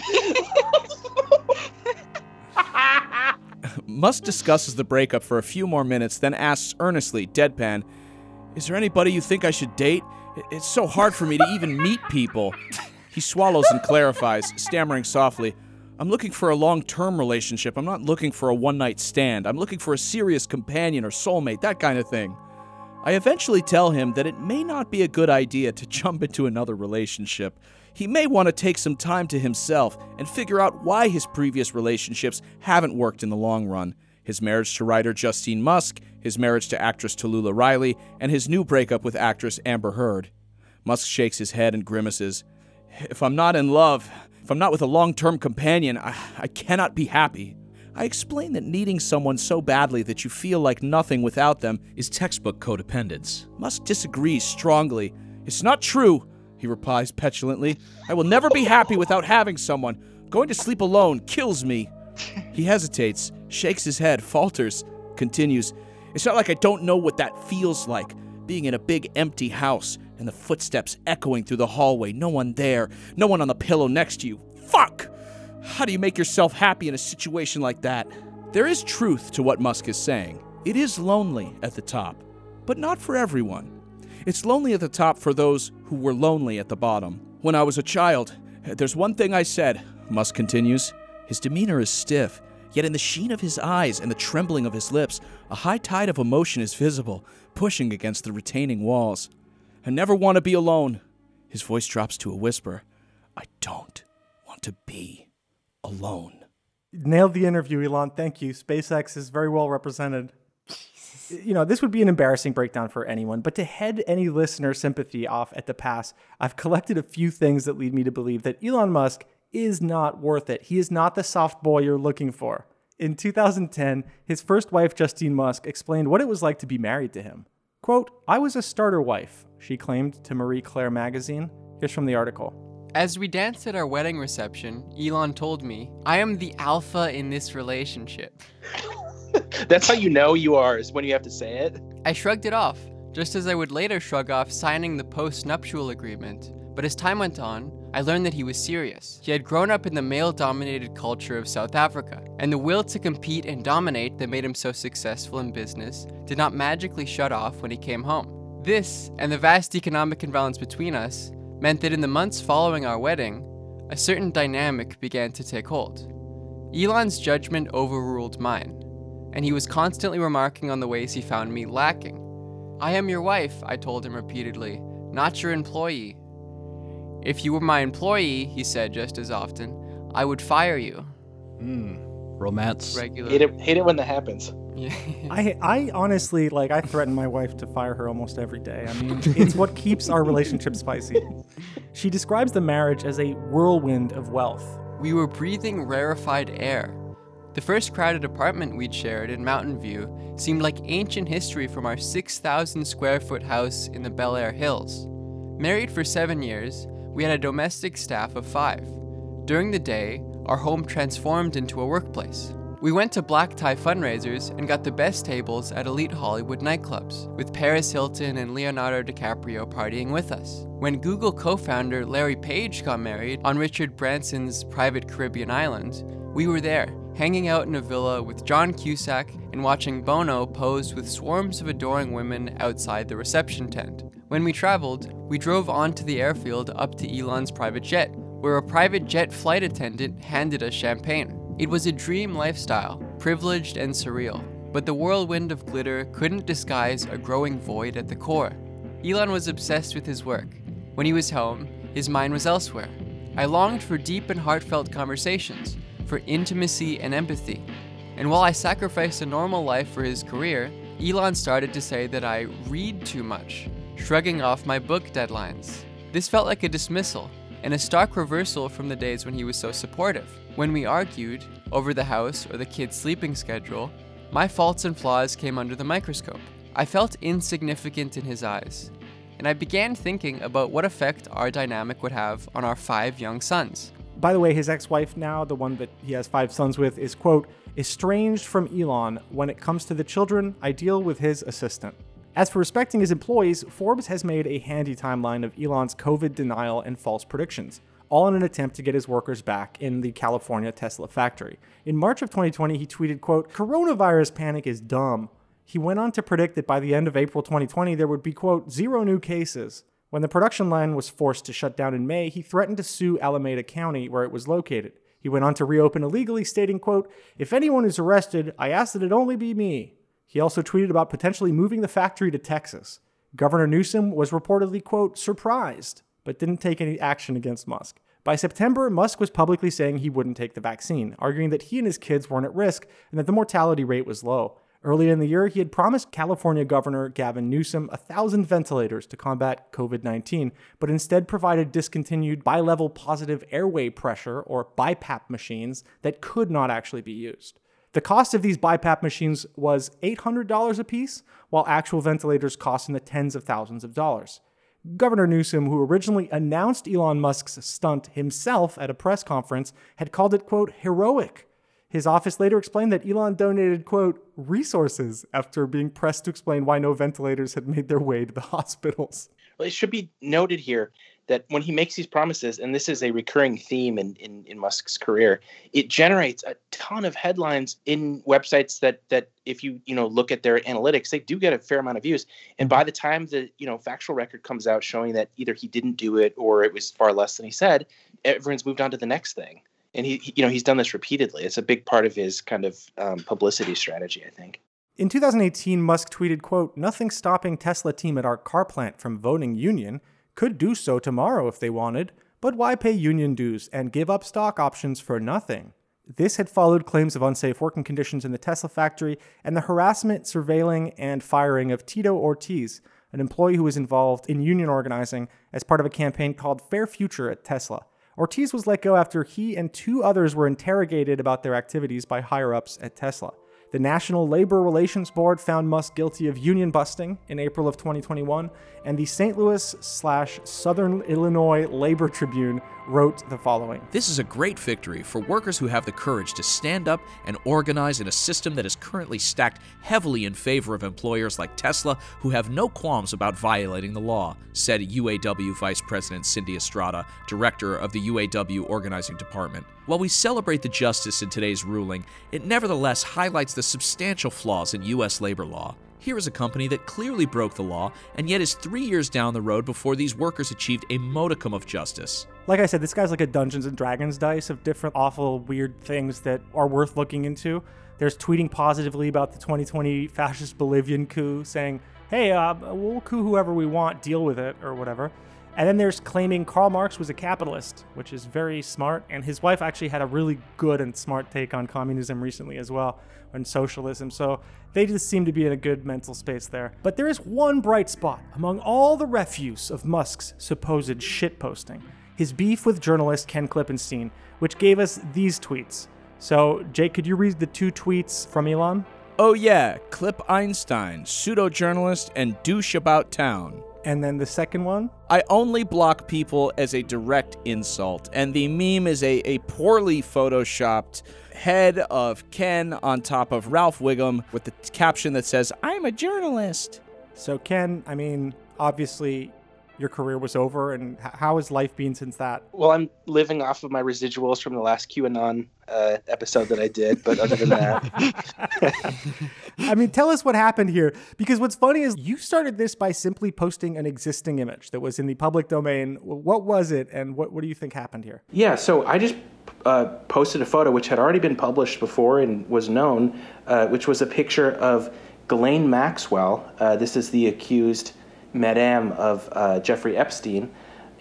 Musk discusses the breakup for a few more minutes, then asks earnestly, deadpan, Is there anybody you think I should date? It's so hard for me to even meet people. He swallows and clarifies, stammering softly, I'm looking for a long term relationship. I'm not looking for a one night stand. I'm looking for a serious companion or soulmate, that kind of thing. I eventually tell him that it may not be a good idea to jump into another relationship. He may want to take some time to himself and figure out why his previous relationships haven't worked in the long run. His marriage to writer Justine Musk, his marriage to actress Talulah Riley, and his new breakup with actress Amber Heard. Musk shakes his head and grimaces. If I'm not in love, if I'm not with a long term companion, I, I cannot be happy. I explain that needing someone so badly that you feel like nothing without them Is textbook codependence. Musk disagrees strongly. It's not true, he replies petulantly. I will never be happy without having someone. Going to sleep alone kills me. He hesitates, shakes his head, falters, continues. It's not like I don't know what that feels like being in a big empty house and the footsteps echoing through the hallway. No one there, no one on the pillow next to you. Fuck! How do you make yourself happy in a situation like that? There is truth to what Musk is saying. It is lonely at the top, but not for everyone. It's lonely at the top for those who were lonely at the bottom. When I was a child, there's one thing I said, Musk continues. His demeanor is stiff, yet in the sheen of his eyes and the trembling of his lips, a high tide of emotion is visible, pushing against the retaining walls. I never want to be alone. His voice drops to a whisper. I don't want to be alone. Nailed the interview, Elon. Thank you. SpaceX is very well represented. You know, this would be an embarrassing breakdown for anyone, but to head any listener sympathy off at the pass, I've collected a few things that lead me to believe that Elon Musk is not worth it. He is not the soft boy you're looking for. In 2010, his first wife, Justine Musk, explained what it was like to be married to him. Quote, I was a starter wife, she claimed to Marie Claire magazine. Here's from the article. As we danced at our wedding reception, Elon told me, I am the alpha in this relationship. That's how you know you are is when you have to say it. I shrugged it off, just as I would later shrug off signing the post nuptial agreement. But as time went on, I learned that he was serious. He had grown up in the male dominated culture of South Africa, and the will to compete and dominate that made him so successful in business did not magically shut off when he came home. This, and the vast economic imbalance between us, meant that in the months following our wedding, a certain dynamic began to take hold. Elon's judgment overruled mine, and he was constantly remarking on the ways he found me lacking. I am your wife, I told him repeatedly, not your employee. If you were my employee, he said just as often, I would fire you. Hmm, romance. Regular. Hate it, hate it when that happens. I, I honestly like I threaten my wife to fire her almost every day. I mean, it's what keeps our relationship spicy. She describes the marriage as a whirlwind of wealth. we were breathing rarefied air. The first crowded apartment we'd shared in Mountain View seemed like ancient history from our 6,000 square foot house in the Bel Air Hills. Married for seven years, we had a domestic staff of five. During the day, our home transformed into a workplace. We went to black tie fundraisers and got the best tables at elite Hollywood nightclubs, with Paris Hilton and Leonardo DiCaprio partying with us. When Google co founder Larry Page got married on Richard Branson's private Caribbean island, we were there, hanging out in a villa with John Cusack and watching Bono pose with swarms of adoring women outside the reception tent. When we traveled, we drove onto the airfield up to Elon's private jet, where a private jet flight attendant handed us champagne. It was a dream lifestyle, privileged and surreal, but the whirlwind of glitter couldn't disguise a growing void at the core. Elon was obsessed with his work. When he was home, his mind was elsewhere. I longed for deep and heartfelt conversations, for intimacy and empathy. And while I sacrificed a normal life for his career, Elon started to say that I read too much, shrugging off my book deadlines. This felt like a dismissal, and a stark reversal from the days when he was so supportive. When we argued over the house or the kids' sleeping schedule, my faults and flaws came under the microscope. I felt insignificant in his eyes, and I began thinking about what effect our dynamic would have on our five young sons. By the way, his ex-wife now, the one that he has five sons with, is quote estranged from Elon when it comes to the children. I deal with his assistant. As for respecting his employees, Forbes has made a handy timeline of Elon's COVID denial and false predictions, all in an attempt to get his workers back in the California Tesla factory. In March of 2020, he tweeted, quote, "Coronavirus panic is dumb." He went on to predict that by the end of April 2020, there would be, quote, zero new cases. When the production line was forced to shut down in May, he threatened to sue Alameda County, where it was located. He went on to reopen illegally, stating, quote, If anyone is arrested, I ask that it only be me. He also tweeted about potentially moving the factory to Texas. Governor Newsom was reportedly, quote, surprised, but didn't take any action against Musk. By September, Musk was publicly saying he wouldn't take the vaccine, arguing that he and his kids weren't at risk and that the mortality rate was low. Earlier in the year, he had promised California Governor Gavin Newsom a thousand ventilators to combat COVID 19, but instead provided discontinued bi-level positive airway pressure, or BiPAP machines, that could not actually be used. The cost of these BiPAP machines was $800 apiece, while actual ventilators cost in the tens of thousands of dollars. Governor Newsom, who originally announced Elon Musk's stunt himself at a press conference, had called it, quote, heroic. His office later explained that Elon donated, quote, resources after being pressed to explain why no ventilators had made their way to the hospitals. Well, it should be noted here that when he makes these promises, and this is a recurring theme in, in, in Musk's career, it generates a ton of headlines in websites that that if you you know look at their analytics, they do get a fair amount of views. And by the time the you know factual record comes out showing that either he didn't do it or it was far less than he said, everyone's moved on to the next thing. And he, he you know he's done this repeatedly. It's a big part of his kind of um, publicity strategy, I think. In 2018, Musk tweeted, quote, Nothing stopping Tesla team at our car plant from voting union. Could do so tomorrow if they wanted, but why pay union dues and give up stock options for nothing? This had followed claims of unsafe working conditions in the Tesla factory and the harassment, surveilling, and firing of Tito Ortiz, an employee who was involved in union organizing as part of a campaign called Fair Future at Tesla. Ortiz was let go after he and two others were interrogated about their activities by higher ups at Tesla. The National Labor Relations Board found Musk guilty of union busting in April of 2021, and the St. Louis slash Southern Illinois Labor Tribune wrote the following This is a great victory for workers who have the courage to stand up and organize in a system that is currently stacked heavily in favor of employers like Tesla who have no qualms about violating the law, said UAW Vice President Cindy Estrada, director of the UAW organizing department. While we celebrate the justice in today's ruling, it nevertheless highlights the substantial flaws in U.S. labor law. Here is a company that clearly broke the law and yet is three years down the road before these workers achieved a modicum of justice. Like I said, this guy's like a Dungeons and Dragons dice of different awful, weird things that are worth looking into. There's tweeting positively about the 2020 fascist Bolivian coup, saying, hey, uh, we'll coup whoever we want, deal with it, or whatever. And then there's claiming Karl Marx was a capitalist, which is very smart. And his wife actually had a really good and smart take on communism recently as well, and socialism. So they just seem to be in a good mental space there. But there is one bright spot among all the refuse of Musk's supposed shitposting his beef with journalist Ken Klippenstein, which gave us these tweets. So, Jake, could you read the two tweets from Elon? Oh, yeah, Clip Einstein, pseudo journalist and douche about town. And then the second one? I only block people as a direct insult. And the meme is a, a poorly photoshopped head of Ken on top of Ralph Wiggum with the caption that says, I'm a journalist. So, Ken, I mean, obviously your career was over, and how has life been since that? Well, I'm living off of my residuals from the last QAnon uh, episode that I did, but other than that, I mean, tell us what happened here. Because what's funny is you started this by simply posting an existing image that was in the public domain. What was it, and what, what do you think happened here? yeah. So I just uh, posted a photo which had already been published before and was known, uh, which was a picture of Ghislaine Maxwell. Uh, this is the accused madame of uh, Jeffrey Epstein,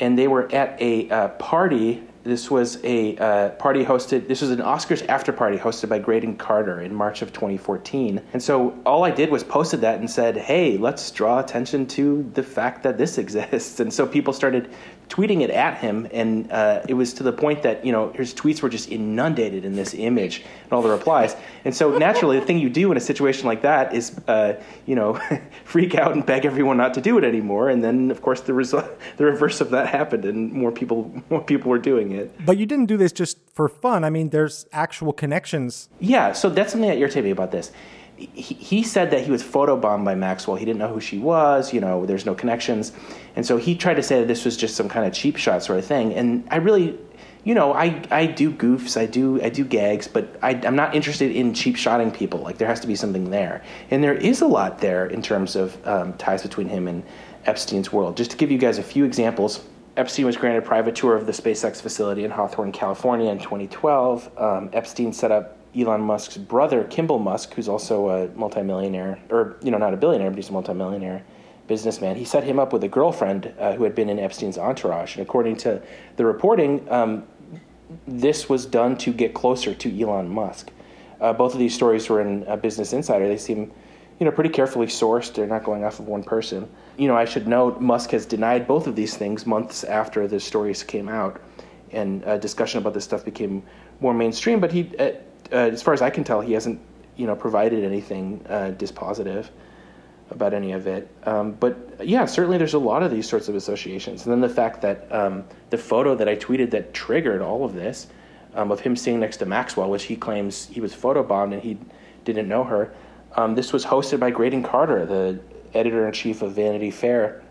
and they were at a uh, party. This was a uh, party hosted. This was an Oscars after party hosted by Graydon Carter in March of 2014. And so all I did was posted that and said, "Hey, let's draw attention to the fact that this exists." And so people started tweeting it at him, and uh, it was to the point that you know his tweets were just inundated in this image and all the replies. And so naturally, the thing you do in a situation like that is, uh, you know, freak out and beg everyone not to do it anymore. And then, of course, the result, the reverse of that happened, and more people, more people were doing it. But you didn't do this just for fun. I mean, there's actual connections. Yeah, so that's something that irritated me about this. He, he said that he was photobombed by Maxwell. He didn't know who she was. You know, there's no connections, and so he tried to say that this was just some kind of cheap shot sort of thing. And I really, you know, I, I do goofs, I do I do gags, but I, I'm not interested in cheap shotting people. Like there has to be something there, and there is a lot there in terms of um, ties between him and Epstein's world. Just to give you guys a few examples. Epstein was granted a private tour of the SpaceX facility in Hawthorne, California in 2012. Um, Epstein set up Elon Musk's brother, Kimball Musk, who's also a multimillionaire, or, you know, not a billionaire, but he's a multimillionaire businessman. He set him up with a girlfriend uh, who had been in Epstein's entourage. And according to the reporting, um, this was done to get closer to Elon Musk. Uh, both of these stories were in uh, Business Insider. They seem, you know, pretty carefully sourced. They're not going off of one person. You know, I should note Musk has denied both of these things months after the stories came out, and uh, discussion about this stuff became more mainstream. But he, uh, uh, as far as I can tell, he hasn't, you know, provided anything uh, dispositive about any of it. Um, but yeah, certainly there's a lot of these sorts of associations. And then the fact that um, the photo that I tweeted that triggered all of this, um, of him sitting next to Maxwell, which he claims he was photobombed and he didn't know her. Um, this was hosted by Graydon Carter, the editor in chief of Vanity Fair,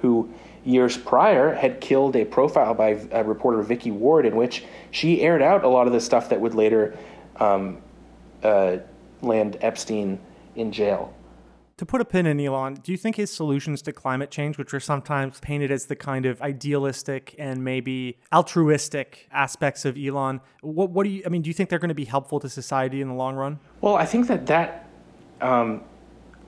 who years prior had killed a profile by uh, reporter Vicky Ward, in which she aired out a lot of the stuff that would later um, uh, land Epstein in jail. To put a pin in Elon, do you think his solutions to climate change, which are sometimes painted as the kind of idealistic and maybe altruistic aspects of Elon, what, what do you, I mean, do you think they're going to be helpful to society in the long run? Well, I think that that um,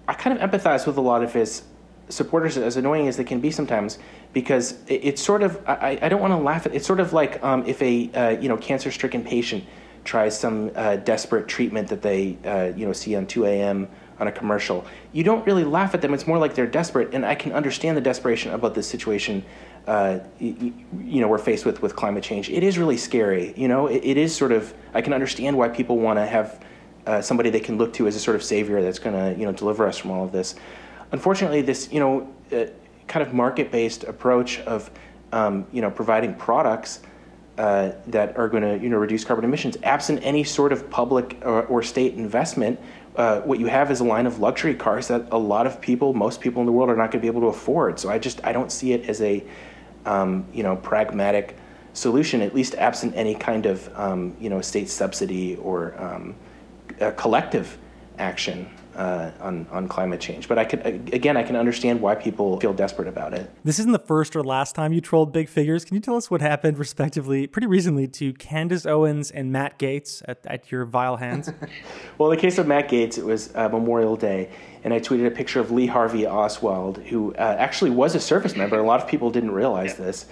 I kind of empathize with a lot of his supporters, as annoying as they can be sometimes, because it, it's sort of I, I don't want to laugh at it's sort of like um, if a uh, you know cancer-stricken patient tries some uh, desperate treatment that they uh, you know see on 2 a.m. on a commercial. You don't really laugh at them. It's more like they're desperate, and I can understand the desperation about this situation. Uh, you, you know, we're faced with with climate change. It is really scary. You know, it, it is sort of. I can understand why people want to have uh, somebody they can look to as a sort of savior that's going to you know deliver us from all of this. Unfortunately, this you know uh, kind of market-based approach of um, you know providing products uh, that are going to you know reduce carbon emissions, absent any sort of public or, or state investment, uh, what you have is a line of luxury cars that a lot of people, most people in the world, are not going to be able to afford. So I just I don't see it as a um, you know pragmatic solution, at least absent any kind of um, you know state subsidy or um, collective action. Uh, on on climate change. But I could again, I can understand why people feel desperate about it. This isn't the first or last time you trolled big figures. Can you tell us what happened, respectively, pretty recently to Candace Owens and Matt Gaetz at, at your vile hands? well, in the case of Matt Gaetz, it was uh, Memorial Day, and I tweeted a picture of Lee Harvey Oswald, who uh, actually was a service member. A lot of people didn't realize this.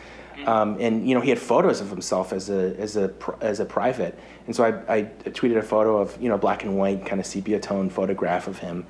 Um, and you know he had photos of himself as a as a as a private, and so I, I tweeted a photo of you know black and white kind of sepia tone photograph of him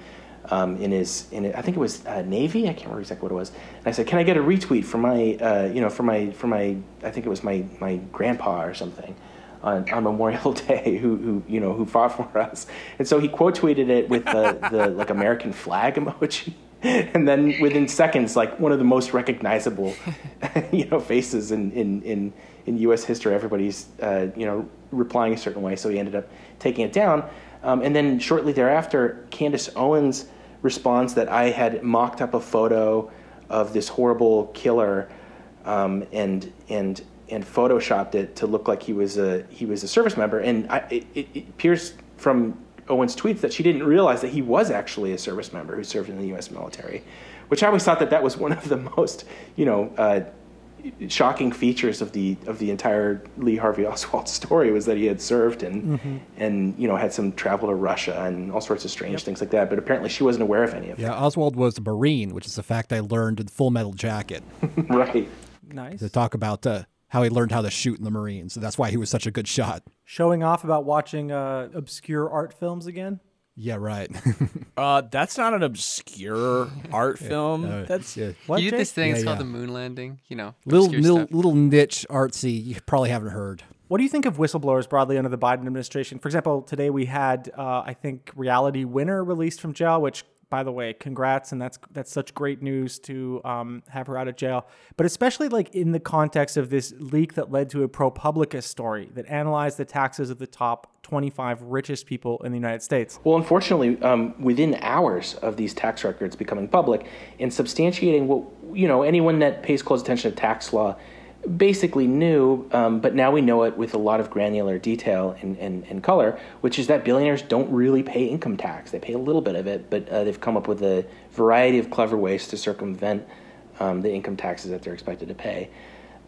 um, in his in I think it was uh, Navy? I can't remember exactly what it was, and I said can I get a retweet for my uh, you know for my for my I think it was my my grandpa or something. On, on Memorial Day, who, who you know who fought for us, and so he quote tweeted it with the, the like American flag emoji, and then within seconds, like one of the most recognizable, you know, faces in in in, in U.S. history. Everybody's uh, you know replying a certain way, so he ended up taking it down. Um, and then shortly thereafter, Candace Owens responds that I had mocked up a photo of this horrible killer, um, and and and photoshopped it to look like he was a he was a service member. And I, it, it appears from Owens tweets that she didn't realize that he was actually a service member who served in the U.S. military, which I always thought that that was one of the most, you know, uh, shocking features of the of the entire Lee Harvey Oswald story was that he had served and mm-hmm. and you know had some travel to Russia and all sorts of strange yep. things like that. But apparently she wasn't aware of any of yeah, it. Yeah, Oswald was a Marine, which is a fact I learned in Full Metal Jacket. right. Nice. To talk about uh, how he learned how to shoot in the Marines. So that's why he was such a good shot. Showing off about watching uh, obscure art films again. Yeah, right. uh, that's not an obscure art film. Uh, that's yeah. what you did this thing. Yeah, it's yeah. called the moon landing. You know, little little, little niche artsy. You probably haven't heard. What do you think of whistleblowers broadly under the Biden administration? For example, today we had, uh, I think, Reality Winner released from jail, which by the way, congrats, and that's that's such great news to um, have her out of jail. But especially like in the context of this leak that led to a ProPublica story that analyzed the taxes of the top 25 richest people in the United States. Well, unfortunately, um, within hours of these tax records becoming public and substantiating what you know, anyone that pays close attention to tax law basically knew, um, but now we know it with a lot of granular detail and, and, and, color, which is that billionaires don't really pay income tax. They pay a little bit of it, but uh, they've come up with a variety of clever ways to circumvent um, the income taxes that they're expected to pay.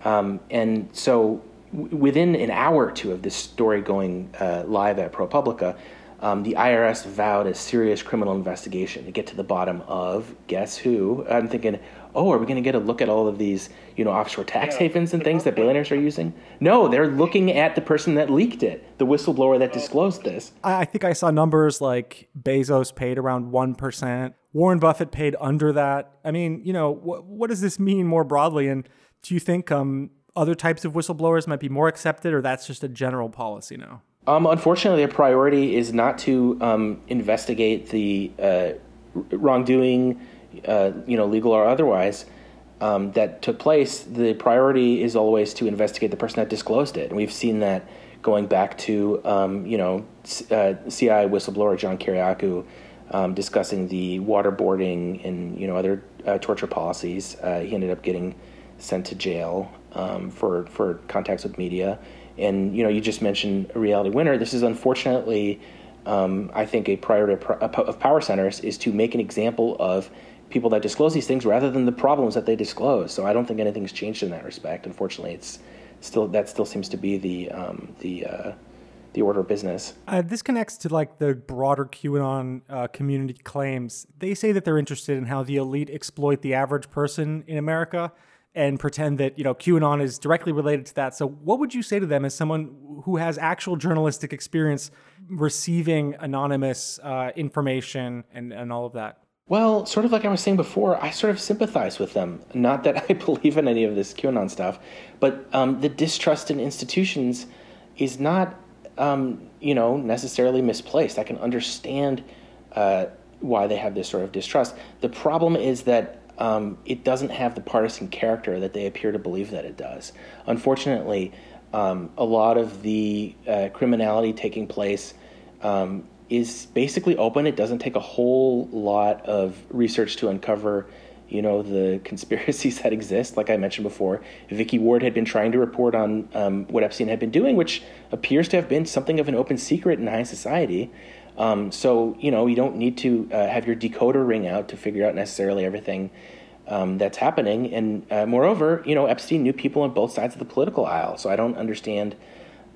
Um, and so, w- within an hour or two of this story going uh, live at ProPublica, um, the IRS vowed a serious criminal investigation to get to the bottom of guess who? I'm thinking, oh, are we going to get a look at all of these, you know, offshore tax yeah. havens and things that billionaires are using? No, they're looking at the person that leaked it, the whistleblower that disclosed this. I think I saw numbers like Bezos paid around 1%, Warren Buffett paid under that. I mean, you know, wh- what does this mean more broadly? And do you think um, other types of whistleblowers might be more accepted, or that's just a general policy now? Um, unfortunately, their priority is not to um, investigate the uh, wrongdoing uh, you know, legal or otherwise, um, that took place, the priority is always to investigate the person that disclosed it. And we've seen that going back to, um, you know, uh, CIA whistleblower John Kiriakou um, discussing the waterboarding and, you know, other uh, torture policies. Uh, he ended up getting sent to jail um, for, for contacts with media. And, you know, you just mentioned a reality winner. This is unfortunately, um, I think, a priority of power centers is to make an example of people that disclose these things rather than the problems that they disclose. So I don't think anything's changed in that respect. Unfortunately, it's still that still seems to be the um, the uh, the order of business. Uh, this connects to like the broader QAnon uh, community claims. They say that they're interested in how the elite exploit the average person in America and pretend that you know QAnon is directly related to that. So, what would you say to them as someone who has actual journalistic experience receiving anonymous uh, information and, and all of that? Well, sort of like I was saying before, I sort of sympathize with them. Not that I believe in any of this QAnon stuff, but um, the distrust in institutions is not, um, you know, necessarily misplaced. I can understand uh, why they have this sort of distrust. The problem is that um, it doesn't have the partisan character that they appear to believe that it does. Unfortunately, um, a lot of the uh, criminality taking place um, is basically open. It doesn't take a whole lot of research to uncover, you know, the conspiracies that exist. Like I mentioned before, Vicky Ward had been trying to report on um, what Epstein had been doing, which appears to have been something of an open secret in high society. Um, so you know you don't need to uh, have your decoder ring out to figure out necessarily everything um, that's happening. And uh, moreover, you know Epstein knew people on both sides of the political aisle. So I don't understand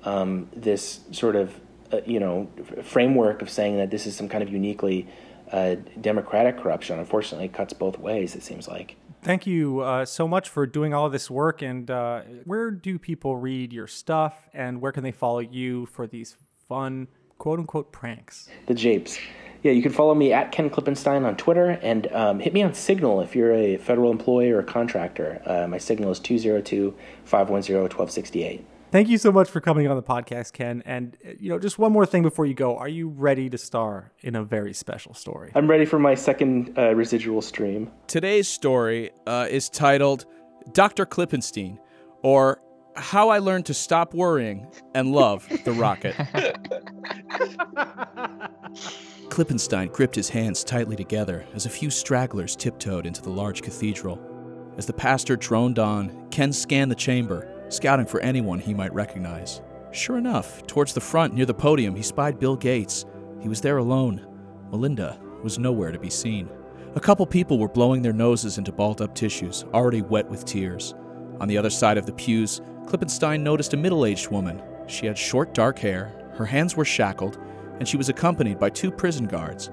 um, this sort of uh, you know framework of saying that this is some kind of uniquely uh, democratic corruption. Unfortunately, it cuts both ways. It seems like. Thank you uh, so much for doing all of this work. And uh, where do people read your stuff, and where can they follow you for these fun quote unquote pranks? The Japes. Yeah, you can follow me at Ken Klippenstein on Twitter and um, hit me on Signal if you're a federal employee or a contractor. Uh, my Signal is 202 510 1268. Thank you so much for coming on the podcast, Ken. And you know, just one more thing before you go: Are you ready to star in a very special story? I'm ready for my second uh, residual stream. Today's story uh, is titled "Dr. Klippenstein," or "How I Learned to Stop Worrying and Love the Rocket." Klippenstein gripped his hands tightly together as a few stragglers tiptoed into the large cathedral. As the pastor droned on, Ken scanned the chamber scouting for anyone he might recognize. Sure enough, towards the front near the podium, he spied Bill Gates. He was there alone. Melinda was nowhere to be seen. A couple people were blowing their noses into balled up tissues, already wet with tears. On the other side of the pews, Klippenstein noticed a middle aged woman. She had short dark hair, her hands were shackled, and she was accompanied by two prison guards.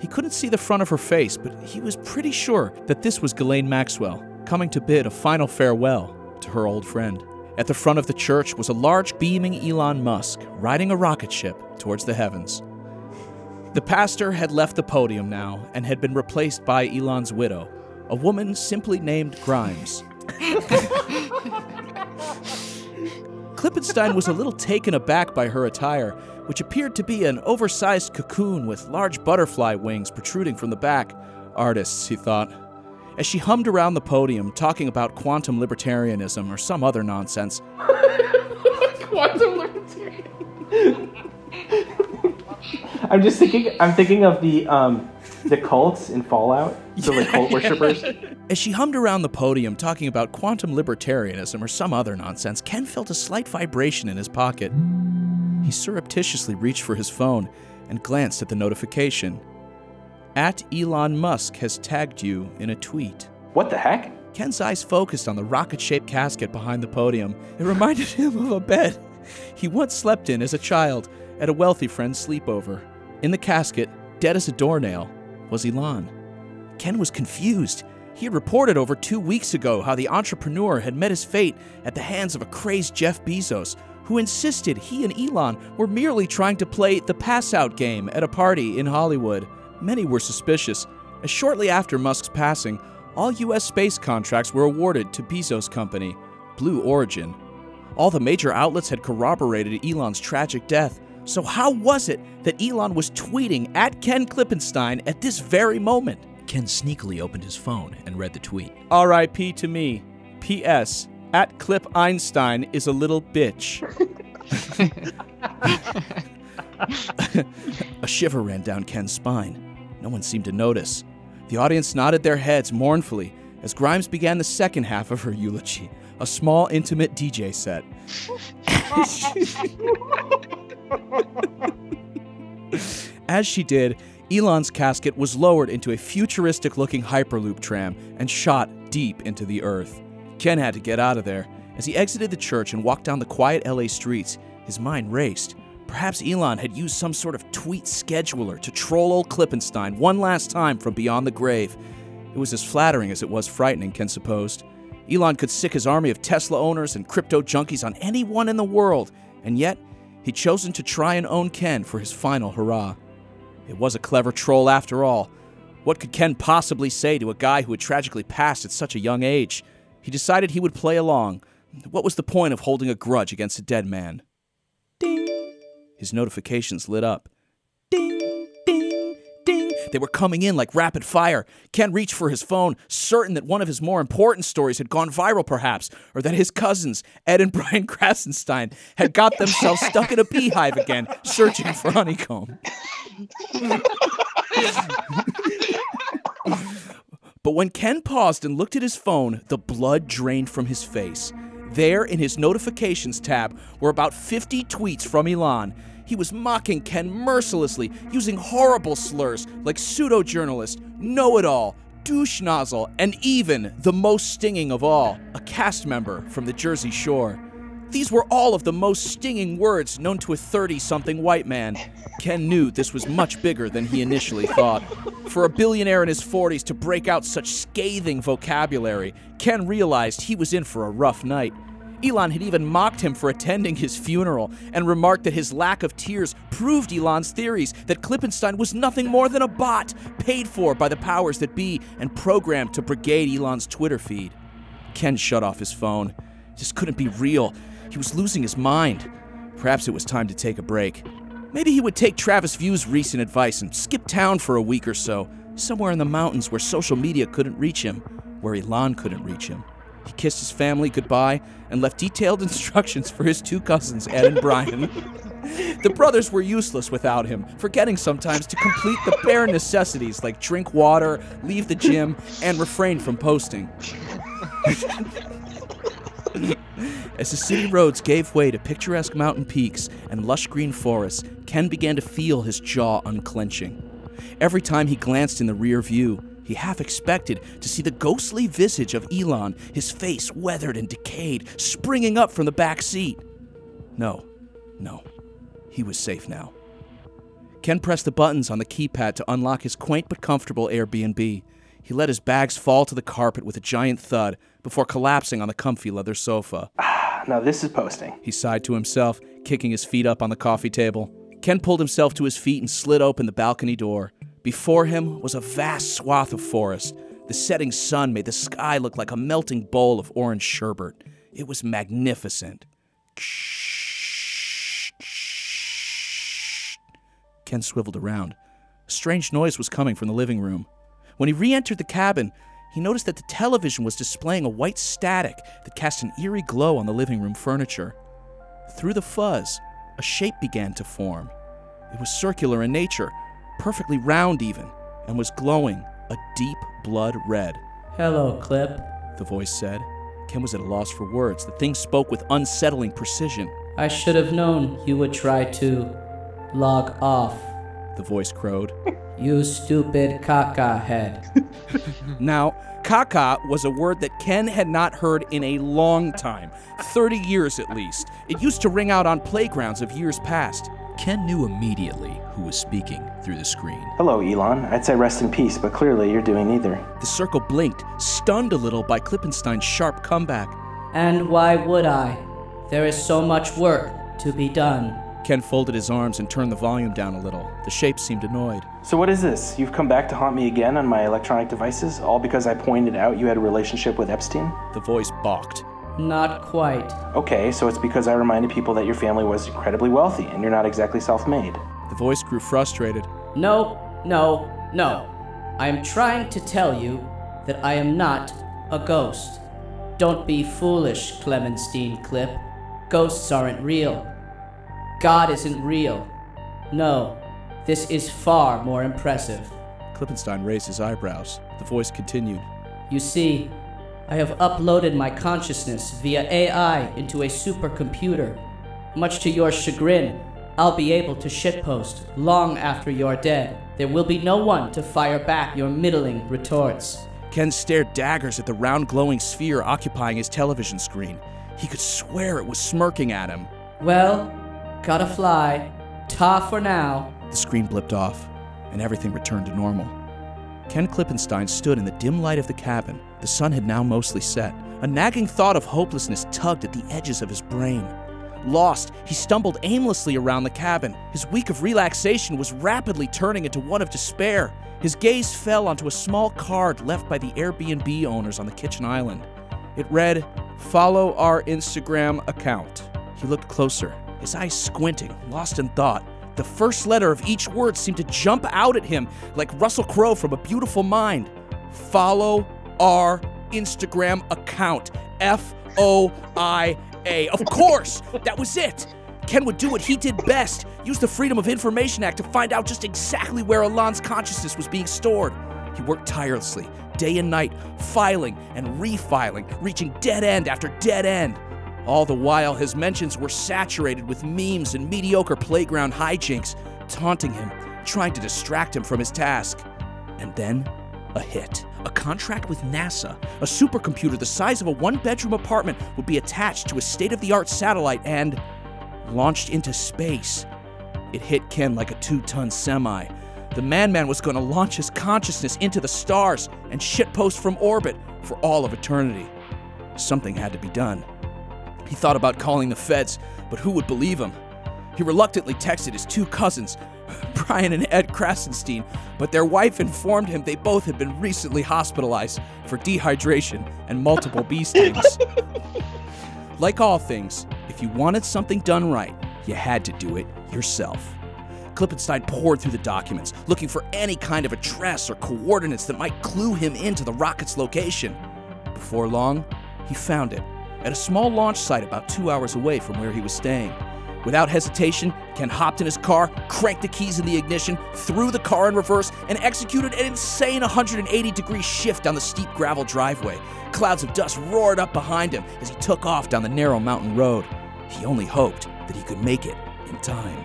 He couldn't see the front of her face, but he was pretty sure that this was Ghislaine Maxwell, coming to bid a final farewell to her old friend. At the front of the church was a large, beaming Elon Musk riding a rocket ship towards the heavens. The pastor had left the podium now and had been replaced by Elon's widow, a woman simply named Grimes. Klippenstein was a little taken aback by her attire, which appeared to be an oversized cocoon with large butterfly wings protruding from the back. Artists, he thought as she hummed around the podium talking about quantum libertarianism or some other nonsense. quantum libertarian. I'm just thinking. I'm thinking of the um, the cults in Fallout, the like cult worshippers. As she hummed around the podium talking about quantum libertarianism or some other nonsense, Ken felt a slight vibration in his pocket. He surreptitiously reached for his phone and glanced at the notification. At Elon Musk has tagged you in a tweet. What the heck? Ken's eyes focused on the rocket shaped casket behind the podium. It reminded him of a bed he once slept in as a child at a wealthy friend's sleepover. In the casket, dead as a doornail, was Elon. Ken was confused. He had reported over two weeks ago how the entrepreneur had met his fate at the hands of a crazed Jeff Bezos, who insisted he and Elon were merely trying to play the pass out game at a party in Hollywood. Many were suspicious, as shortly after Musk's passing, all U.S. space contracts were awarded to Bezos' company, Blue Origin. All the major outlets had corroborated Elon's tragic death, so how was it that Elon was tweeting at Ken Klippenstein at this very moment? Ken sneakily opened his phone and read the tweet. R.I.P. to me. P.S. At Clip Einstein is a little bitch. a shiver ran down Ken's spine. No one seemed to notice. The audience nodded their heads mournfully as Grimes began the second half of her eulogy, a small, intimate DJ set. As she did, Elon's casket was lowered into a futuristic looking Hyperloop tram and shot deep into the earth. Ken had to get out of there. As he exited the church and walked down the quiet LA streets, his mind raced. Perhaps Elon had used some sort of tweet scheduler to troll old Klippenstein one last time from beyond the grave. It was as flattering as it was frightening, Ken supposed. Elon could sic his army of Tesla owners and crypto junkies on anyone in the world, and yet he'd chosen to try and own Ken for his final hurrah. It was a clever troll after all. What could Ken possibly say to a guy who had tragically passed at such a young age? He decided he would play along. What was the point of holding a grudge against a dead man? Ding! His notifications lit up. Ding, ding, ding. They were coming in like rapid fire. Ken reached for his phone, certain that one of his more important stories had gone viral, perhaps, or that his cousins, Ed and Brian Krassenstein, had got themselves stuck in a beehive again, searching for honeycomb. but when Ken paused and looked at his phone, the blood drained from his face. There, in his notifications tab, were about 50 tweets from Elon. He was mocking Ken mercilessly, using horrible slurs like pseudo journalist, know it all, douche nozzle, and even, the most stinging of all, a cast member from the Jersey Shore. These were all of the most stinging words known to a 30 something white man. Ken knew this was much bigger than he initially thought. For a billionaire in his 40s to break out such scathing vocabulary, Ken realized he was in for a rough night. Elon had even mocked him for attending his funeral and remarked that his lack of tears proved Elon's theories that Klippenstein was nothing more than a bot paid for by the powers that be and programmed to brigade Elon's Twitter feed. Ken shut off his phone. This couldn't be real. He was losing his mind. Perhaps it was time to take a break. Maybe he would take Travis View's recent advice and skip town for a week or so, somewhere in the mountains where social media couldn't reach him, where Elon couldn't reach him. He kissed his family goodbye and left detailed instructions for his two cousins, Ed and Brian. the brothers were useless without him, forgetting sometimes to complete the bare necessities like drink water, leave the gym, and refrain from posting. As the city roads gave way to picturesque mountain peaks and lush green forests, Ken began to feel his jaw unclenching. Every time he glanced in the rear view, he half expected to see the ghostly visage of Elon, his face weathered and decayed, springing up from the back seat. No, no, he was safe now. Ken pressed the buttons on the keypad to unlock his quaint but comfortable Airbnb. He let his bags fall to the carpet with a giant thud before collapsing on the comfy leather sofa. Now this is posting. He sighed to himself, kicking his feet up on the coffee table. Ken pulled himself to his feet and slid open the balcony door. Before him was a vast swath of forest. The setting sun made the sky look like a melting bowl of orange sherbet. It was magnificent. Ken swiveled around. A strange noise was coming from the living room. When he re entered the cabin, he noticed that the television was displaying a white static that cast an eerie glow on the living room furniture. Through the fuzz, a shape began to form. It was circular in nature, perfectly round even, and was glowing a deep blood red. Hello, Clip. The voice said. Ken was at a loss for words. The thing spoke with unsettling precision. I should have known you would try to log off. The voice crowed. You stupid caca head. Now, caca was a word that Ken had not heard in a long time 30 years at least. It used to ring out on playgrounds of years past. Ken knew immediately who was speaking through the screen. Hello, Elon. I'd say rest in peace, but clearly you're doing neither. The circle blinked, stunned a little by Klippenstein's sharp comeback. And why would I? There is so much work to be done. Ken folded his arms and turned the volume down a little. The shape seemed annoyed. So what is this? You've come back to haunt me again on my electronic devices, all because I pointed out you had a relationship with Epstein? The voice balked. Not quite. Okay, so it's because I reminded people that your family was incredibly wealthy and you're not exactly self-made. The voice grew frustrated. No, no, no. I am trying to tell you that I am not a ghost. Don't be foolish, Clemenstein Clip. Ghosts aren't real. God isn't real. No, this is far more impressive. Klippenstein raised his eyebrows. The voice continued. You see, I have uploaded my consciousness via AI into a supercomputer. Much to your chagrin, I'll be able to shitpost long after you're dead. There will be no one to fire back your middling retorts. Ken stared daggers at the round glowing sphere occupying his television screen. He could swear it was smirking at him. Well, gotta fly. Ta for now. The screen blipped off, and everything returned to normal. Ken Klippenstein stood in the dim light of the cabin. The sun had now mostly set. A nagging thought of hopelessness tugged at the edges of his brain. Lost, he stumbled aimlessly around the cabin. His week of relaxation was rapidly turning into one of despair. His gaze fell onto a small card left by the Airbnb owners on the kitchen island. It read, Follow our Instagram account. He looked closer, his eyes squinting, lost in thought. The first letter of each word seemed to jump out at him like Russell Crowe from A Beautiful Mind. Follow our Instagram account. F O I A. Of course, that was it. Ken would do what he did best use the Freedom of Information Act to find out just exactly where Elon's consciousness was being stored. He worked tirelessly, day and night, filing and refiling, reaching dead end after dead end. All the while, his mentions were saturated with memes and mediocre playground hijinks, taunting him, trying to distract him from his task. And then, a hit. A contract with NASA. A supercomputer the size of a one bedroom apartment would be attached to a state of the art satellite and launched into space. It hit Ken like a two ton semi. The Man Man was going to launch his consciousness into the stars and shitpost from orbit for all of eternity. Something had to be done. He thought about calling the feds, but who would believe him? He reluctantly texted his two cousins, Brian and Ed Krassenstein, but their wife informed him they both had been recently hospitalized for dehydration and multiple bee stings. like all things, if you wanted something done right, you had to do it yourself. Klippenstein pored through the documents, looking for any kind of address or coordinates that might clue him into the rocket's location. Before long, he found it at a small launch site about two hours away from where he was staying. Without hesitation, Ken hopped in his car, cranked the keys in the ignition, threw the car in reverse, and executed an insane 180 degree shift down the steep gravel driveway. Clouds of dust roared up behind him as he took off down the narrow mountain road. He only hoped that he could make it in time.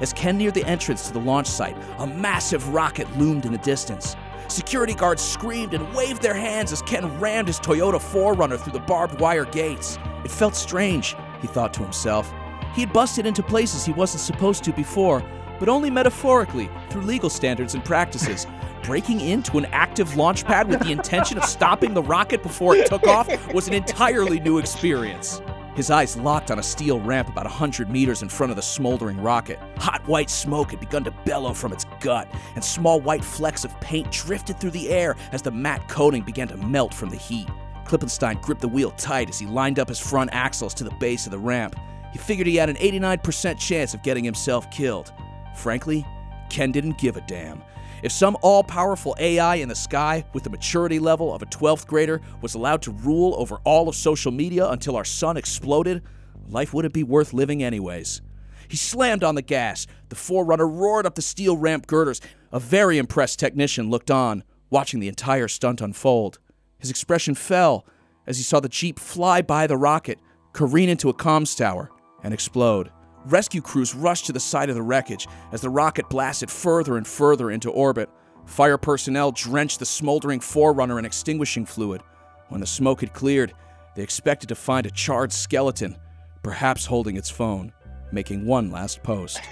As Ken neared the entrance to the launch site, a massive rocket loomed in the distance. Security guards screamed and waved their hands as Ken rammed his Toyota 4Runner through the barbed wire gates. It felt strange, he thought to himself. He had busted into places he wasn't supposed to before, but only metaphorically, through legal standards and practices. Breaking into an active launch pad with the intention of stopping the rocket before it took off was an entirely new experience. His eyes locked on a steel ramp about 100 meters in front of the smoldering rocket. Hot white smoke had begun to bellow from its gut, and small white flecks of paint drifted through the air as the matte coating began to melt from the heat. Klippenstein gripped the wheel tight as he lined up his front axles to the base of the ramp. He figured he had an 89% chance of getting himself killed. Frankly, Ken didn't give a damn. If some all powerful AI in the sky with the maturity level of a 12th grader was allowed to rule over all of social media until our sun exploded, life wouldn't be worth living anyways. He slammed on the gas. The 4Runner roared up the steel ramp girders. A very impressed technician looked on, watching the entire stunt unfold. His expression fell as he saw the Jeep fly by the rocket, careen into a comms tower, and explode. Rescue crews rushed to the side of the wreckage as the rocket blasted further and further into orbit. Fire personnel drenched the smoldering 4Runner in extinguishing fluid. When the smoke had cleared, they expected to find a charred skeleton, perhaps holding its phone, making one last post.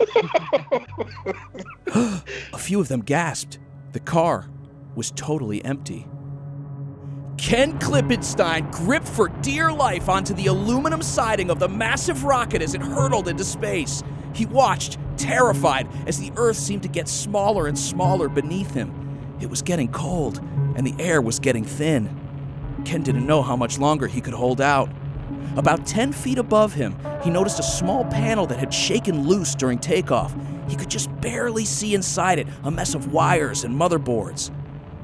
a few of them gasped. The car was totally empty. Ken Klippenstein gripped for dear life onto the aluminum siding of the massive rocket as it hurtled into space. He watched, terrified, as the Earth seemed to get smaller and smaller beneath him. It was getting cold, and the air was getting thin. Ken didn't know how much longer he could hold out. About 10 feet above him, he noticed a small panel that had shaken loose during takeoff. He could just barely see inside it, a mess of wires and motherboards.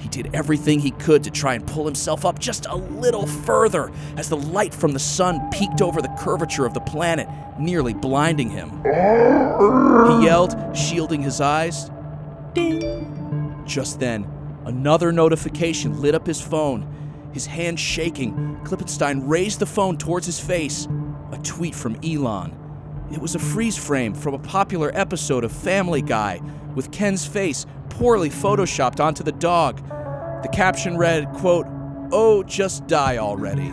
He did everything he could to try and pull himself up just a little further as the light from the sun peeked over the curvature of the planet, nearly blinding him. He yelled, shielding his eyes. Ding! Just then, another notification lit up his phone. His hand shaking, Klippenstein raised the phone towards his face. A tweet from Elon. It was a freeze frame from a popular episode of Family Guy with Ken's face poorly photoshopped onto the dog. The caption read, quote, Oh, just die already.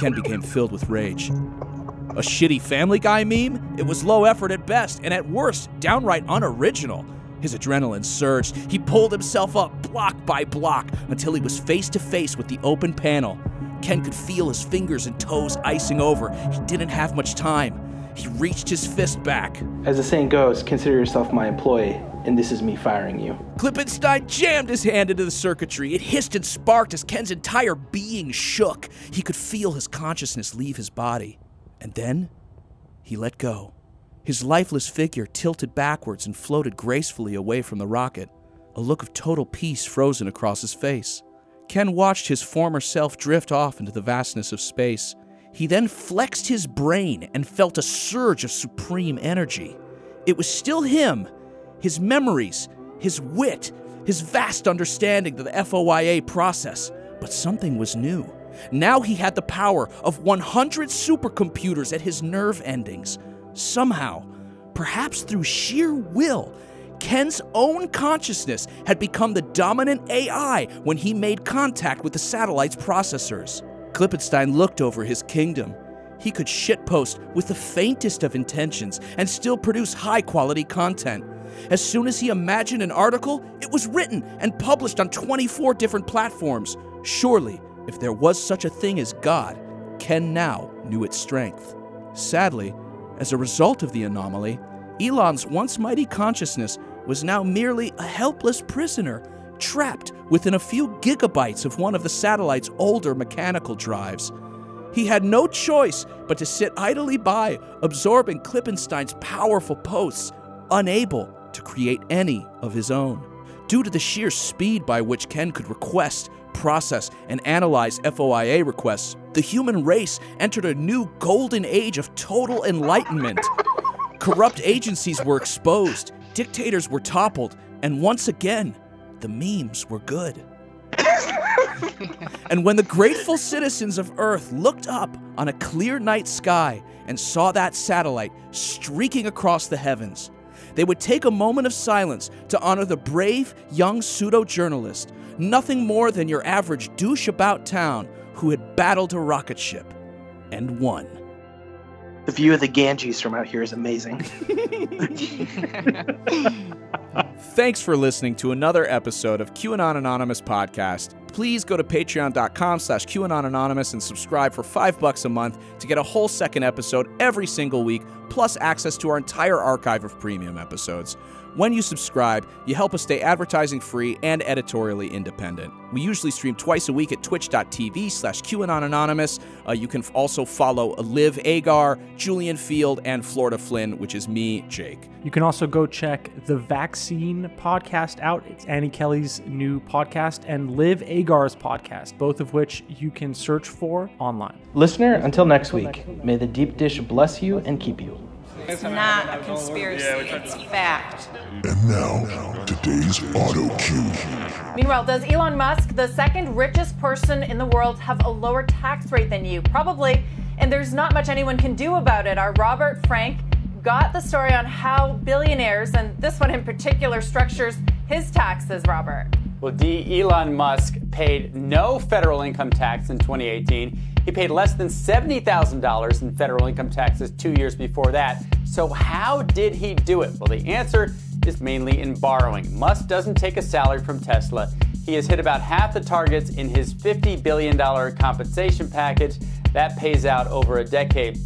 Ken became filled with rage. A shitty Family Guy meme? It was low effort at best, and at worst, downright unoriginal. His adrenaline surged. He pulled himself up block by block until he was face to face with the open panel. Ken could feel his fingers and toes icing over. He didn't have much time. He reached his fist back. As the saying goes, consider yourself my employee, and this is me firing you. Klippenstein jammed his hand into the circuitry. It hissed and sparked as Ken's entire being shook. He could feel his consciousness leave his body. And then he let go. His lifeless figure tilted backwards and floated gracefully away from the rocket, a look of total peace frozen across his face. Ken watched his former self drift off into the vastness of space. He then flexed his brain and felt a surge of supreme energy. It was still him, his memories, his wit, his vast understanding of the FOIA process, but something was new. Now he had the power of 100 supercomputers at his nerve endings. Somehow, perhaps through sheer will, Ken's own consciousness had become the dominant AI when he made contact with the satellite's processors. Klippenstein looked over his kingdom. He could shitpost with the faintest of intentions and still produce high quality content. As soon as he imagined an article, it was written and published on 24 different platforms. Surely, if there was such a thing as God, Ken now knew its strength. Sadly, as a result of the anomaly, Elon's once mighty consciousness was now merely a helpless prisoner, trapped within a few gigabytes of one of the satellite's older mechanical drives. He had no choice but to sit idly by, absorbing Klippenstein's powerful posts, unable to create any of his own. Due to the sheer speed by which Ken could request, process, and analyze FOIA requests, the human race entered a new golden age of total enlightenment. Corrupt agencies were exposed, dictators were toppled, and once again, the memes were good. and when the grateful citizens of Earth looked up on a clear night sky and saw that satellite streaking across the heavens, they would take a moment of silence to honor the brave young pseudo journalist, nothing more than your average douche about town who had battled a rocket ship and won. The view of the Ganges from out here is amazing. Thanks for listening to another episode of QAnon Anonymous podcast. Please go to patreon.com slash QAnon Anonymous and subscribe for five bucks a month to get a whole second episode every single week, plus access to our entire archive of premium episodes. When you subscribe, you help us stay advertising free and editorially independent. We usually stream twice a week at twitch.tv slash QAnon Anonymous. Uh, you can also follow Liv Agar, Julian Feeld, and Florida Flynn, which is me, Jake. You can also go check the Vaccine podcast out. It's Annie Kelly's new podcast and Liv Agar's podcast, both of which you can search for online. Listener, until next week, may the deep dish bless you and keep you. It's not a conspiracy, it's fact. And now, today's auto cue. Meanwhile, does Elon Musk, the second richest person in the world, have a lower tax rate than you? Probably. And there's not much anyone can do about it. Our Robert Frank got the story on how billionaires, and this one in particular, structures his taxes, Robert. Well, D. Elon Musk paid no federal income tax in 2018. He paid less than $70,000 in federal income taxes two years before that. So, how did he do it? Well, the answer is mainly in borrowing. Musk doesn't take a salary from Tesla. He has hit about half the targets in his $50 billion compensation package. That pays out over a decade.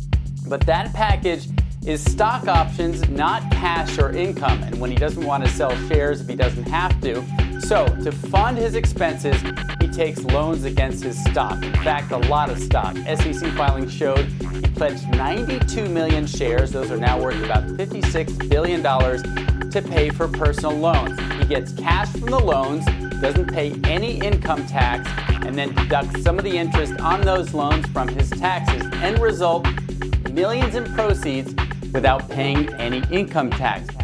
But that package is stock options, not cash or income. And when he doesn't want to sell shares if he doesn't have to. So, to fund his expenses, he takes loans against his stock. In fact, a lot of stock. SEC filings showed he pledged 92 million shares. Those are now worth about $56 billion to pay for personal loans. He gets cash from the loans, doesn't pay any income tax, and then deducts some of the interest on those loans from his taxes. End result millions in proceeds without paying any income tax.